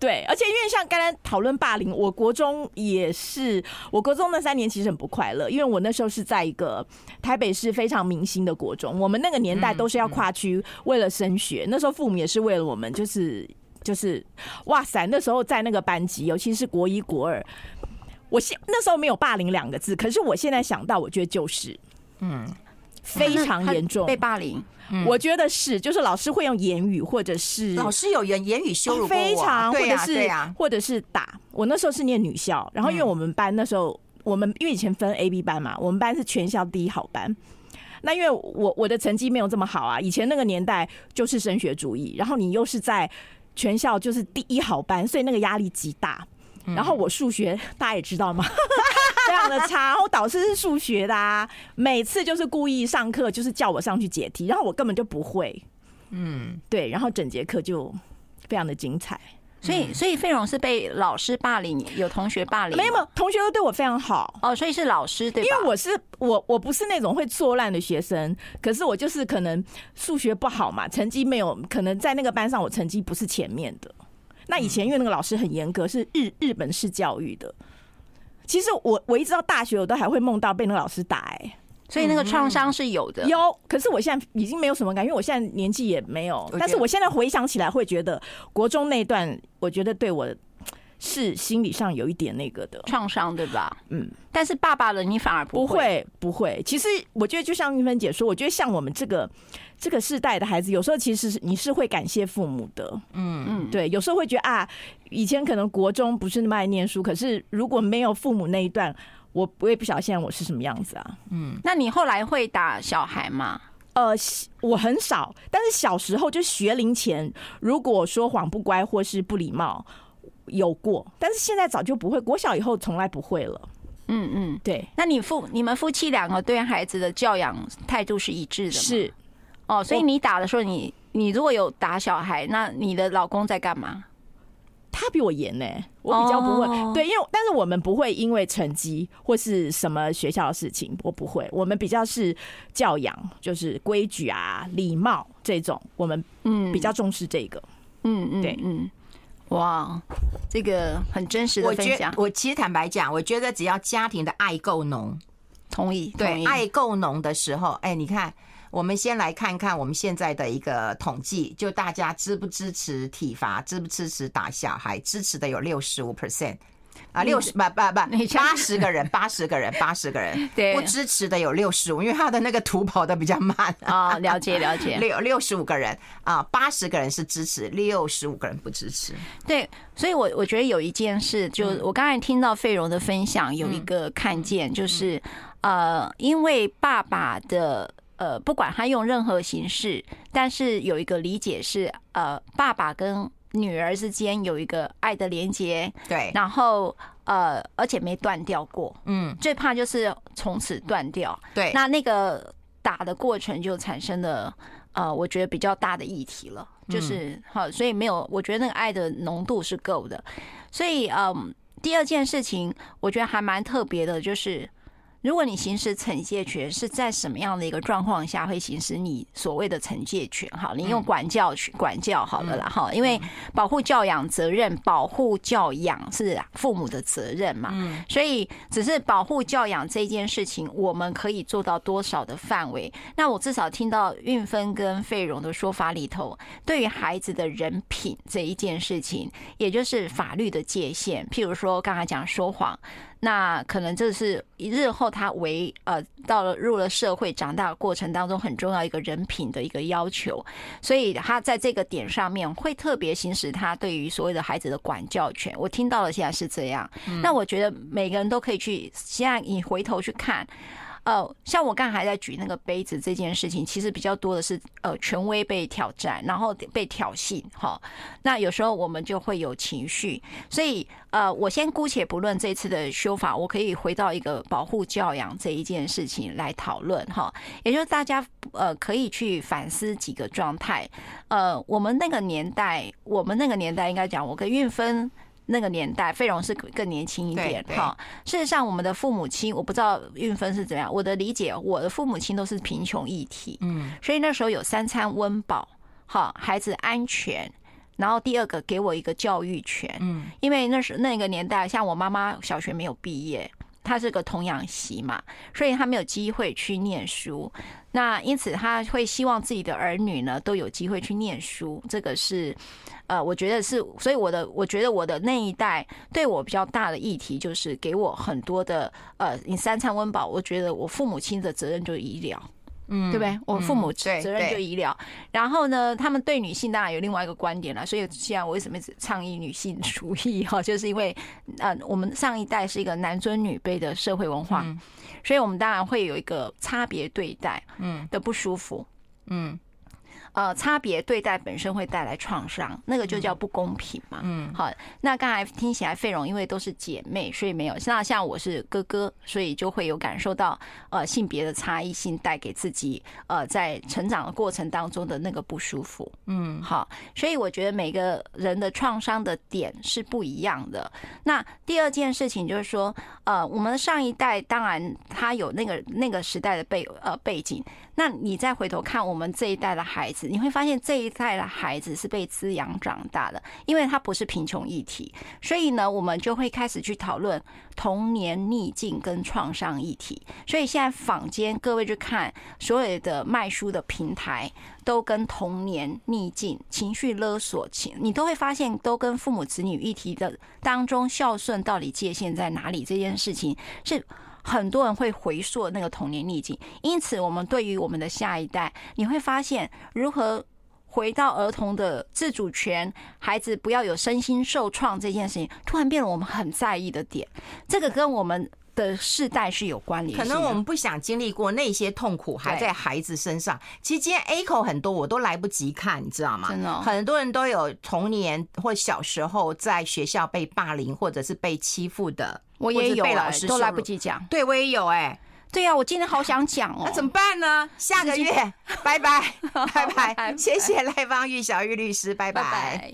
对，而且因为像刚才讨论霸凌，我国中也是，我国中那三年其实很不快乐，因为我那时候。是在一个台北市非常明星的国中，我们那个年代都是要跨区为了升学，那时候父母也是为了我们，就是就是哇塞，那时候在那个班级，尤其是国一国二，我现那时候没有霸凌两个字，可是我现在想到，我觉得就是嗯。非常严重，被霸凌。我觉得是，就是老师会用言语或者是老师有言言语羞辱过我，非常或者是对啊，或者是打。我那时候是念女校，然后因为我们班那时候我们因为以前分 A B 班嘛，我们班是全校第一好班。那因为我我的成绩没有这么好啊，以前那个年代就是升学主义，然后你又是在全校就是第一好班，所以那个压力极大。然后我数学大家也知道吗？<laughs> 非常的差。然后导师是数学的啊，每次就是故意上课就是叫我上去解题，然后我根本就不会。嗯，对，然后整节课就非常的精彩。所以，所以费荣是被老师霸凌，有同学霸凌？没有，同学都对我非常好。哦，所以是老师对吧？因为我是我，我不是那种会作烂的学生，可是我就是可能数学不好嘛，成绩没有，可能在那个班上我成绩不是前面的。那以前因为那个老师很严格，是日日本式教育的。其实我我一直到大学，我都还会梦到被那个老师打哎、欸，所以那个创伤是有的。有，可是我现在已经没有什么感，因为我现在年纪也没有。但是我现在回想起来，会觉得国中那段，我觉得对我。是心理上有一点那个的创伤，对吧？嗯，但是爸爸的你反而不会，不会，不会。其实我觉得，就像玉芬姐说，我觉得像我们这个这个世代的孩子，有时候其实是你是会感谢父母的。嗯嗯，对，有时候会觉得啊，以前可能国中不是那么爱念书，可是如果没有父母那一段，我我也不晓得现在我是什么样子啊。嗯，那你后来会打小孩吗？呃，我很少，但是小时候就学龄前，如果说谎不乖或是不礼貌。有过，但是现在早就不会。国小以后从来不会了。嗯嗯，对。那你父你们夫妻两个对孩子的教养态度是一致的吗？是。哦，所以你打的时候，你你如果有打小孩，那你的老公在干嘛？他比我严呢，我比较不会。对，因为但是我们不会因为成绩或是什么学校的事情，我不会。我们比较是教养，就是规矩啊、礼貌这种，我们嗯比较重视这个。嗯嗯，对嗯。哇，这个很真实的分享。我，我其实坦白讲，我觉得只要家庭的爱够浓，同意。对，爱够浓的时候，哎，你看，我们先来看看我们现在的一个统计，就大家支不支持体罚，支不支持打小孩？支持的有六十五 percent。啊，六十不不不，八十个人，<laughs> 八十个人，八十个人，对，不支持的有六十五，因为他的那个图跑的比较慢啊。了解了解，<laughs> 六六十五个人啊，八十个人是支持，六十五个人不支持。对，所以我我觉得有一件事，就我刚才听到费蓉的分享，有一个看见，就是呃，因为爸爸的呃，不管他用任何形式，但是有一个理解是呃，爸爸跟。女儿之间有一个爱的连接，对，然后呃，而且没断掉过，嗯，最怕就是从此断掉，对，那那个打的过程就产生了呃，我觉得比较大的议题了，就是好，所以没有，我觉得那个爱的浓度是够的，所以嗯，第二件事情我觉得还蛮特别的，就是。如果你行使惩戒权是在什么样的一个状况下会行使你所谓的惩戒权？哈，你用管教去管教好了啦，哈，因为保护教养责任，保护教养是父母的责任嘛，嗯，所以只是保护教养这件事情，我们可以做到多少的范围？那我至少听到运芬跟费荣的说法里头，对于孩子的人品这一件事情，也就是法律的界限，譬如说刚才讲说谎。那可能这是日后他为呃到了入了社会长大的过程当中很重要一个人品的一个要求，所以他在这个点上面会特别行使他对于所谓的孩子的管教权。我听到了现在是这样，那我觉得每个人都可以去，现在你回头去看。呃，像我刚才还在举那个杯子这件事情，其实比较多的是呃权威被挑战，然后被挑衅哈。那有时候我们就会有情绪，所以呃，我先姑且不论这次的修法，我可以回到一个保护教养这一件事情来讨论哈。也就是大家呃可以去反思几个状态。呃，我们那个年代，我们那个年代应该讲，我跟韵芬。那个年代，费荣是更年轻一点哈。事实上，我们的父母亲，我不知道运分是怎样。我的理解，我的父母亲都是贫穷一体，嗯，所以那时候有三餐温饱，好，孩子安全，然后第二个给我一个教育权，嗯，因为那时那个年代，像我妈妈小学没有毕业，他是个童养媳嘛，所以他没有机会去念书。那因此，他会希望自己的儿女呢都有机会去念书，这个是。呃，我觉得是，所以我的，我觉得我的那一代对我比较大的议题，就是给我很多的，呃，你三餐温饱，我觉得我父母亲的责任就是医疗，嗯，对不对？我父母责任就医疗，然后呢，他们对女性当然有另外一个观点了。所以现在我为什么一直倡议女性 <laughs> 主义哈，就是因为呃，我们上一代是一个男尊女卑的社会文化，所以我们当然会有一个差别对待，嗯的不舒服，嗯。呃，差别对待本身会带来创伤，那个就叫不公平嘛。嗯，好，那刚才听起来费荣因为都是姐妹，所以没有。那像我是哥哥，所以就会有感受到呃性别的差异性带给自己呃在成长的过程当中的那个不舒服。嗯，好，所以我觉得每个人的创伤的点是不一样的。那第二件事情就是说，呃，我们上一代当然他有那个那个时代的背呃背景。那你再回头看我们这一代的孩子，你会发现这一代的孩子是被滋养长大的，因为他不是贫穷议题，所以呢，我们就会开始去讨论童年逆境跟创伤议题。所以现在坊间各位去看所有的卖书的平台，都跟童年逆境、情绪勒索情，你都会发现都跟父母子女议题的当中孝顺到底界限在哪里这件事情是。很多人会回溯那个童年逆境，因此我们对于我们的下一代，你会发现如何回到儿童的自主权，孩子不要有身心受创这件事情，突然变了我们很在意的点。这个跟我们的世代是有关联。可能我们不想经历过那些痛苦，还在孩子身上。其实今天 A 口很多，我都来不及看，你知道吗？真的，很多人都有童年或小时候在学校被霸凌或者是被欺负的。我也有，被老师都来不及讲。对，我也有哎。对呀，我今天好想讲哦。那怎么办呢？下个月，<laughs> 拜拜，拜拜，谢谢赖芳玉小玉律师，拜拜。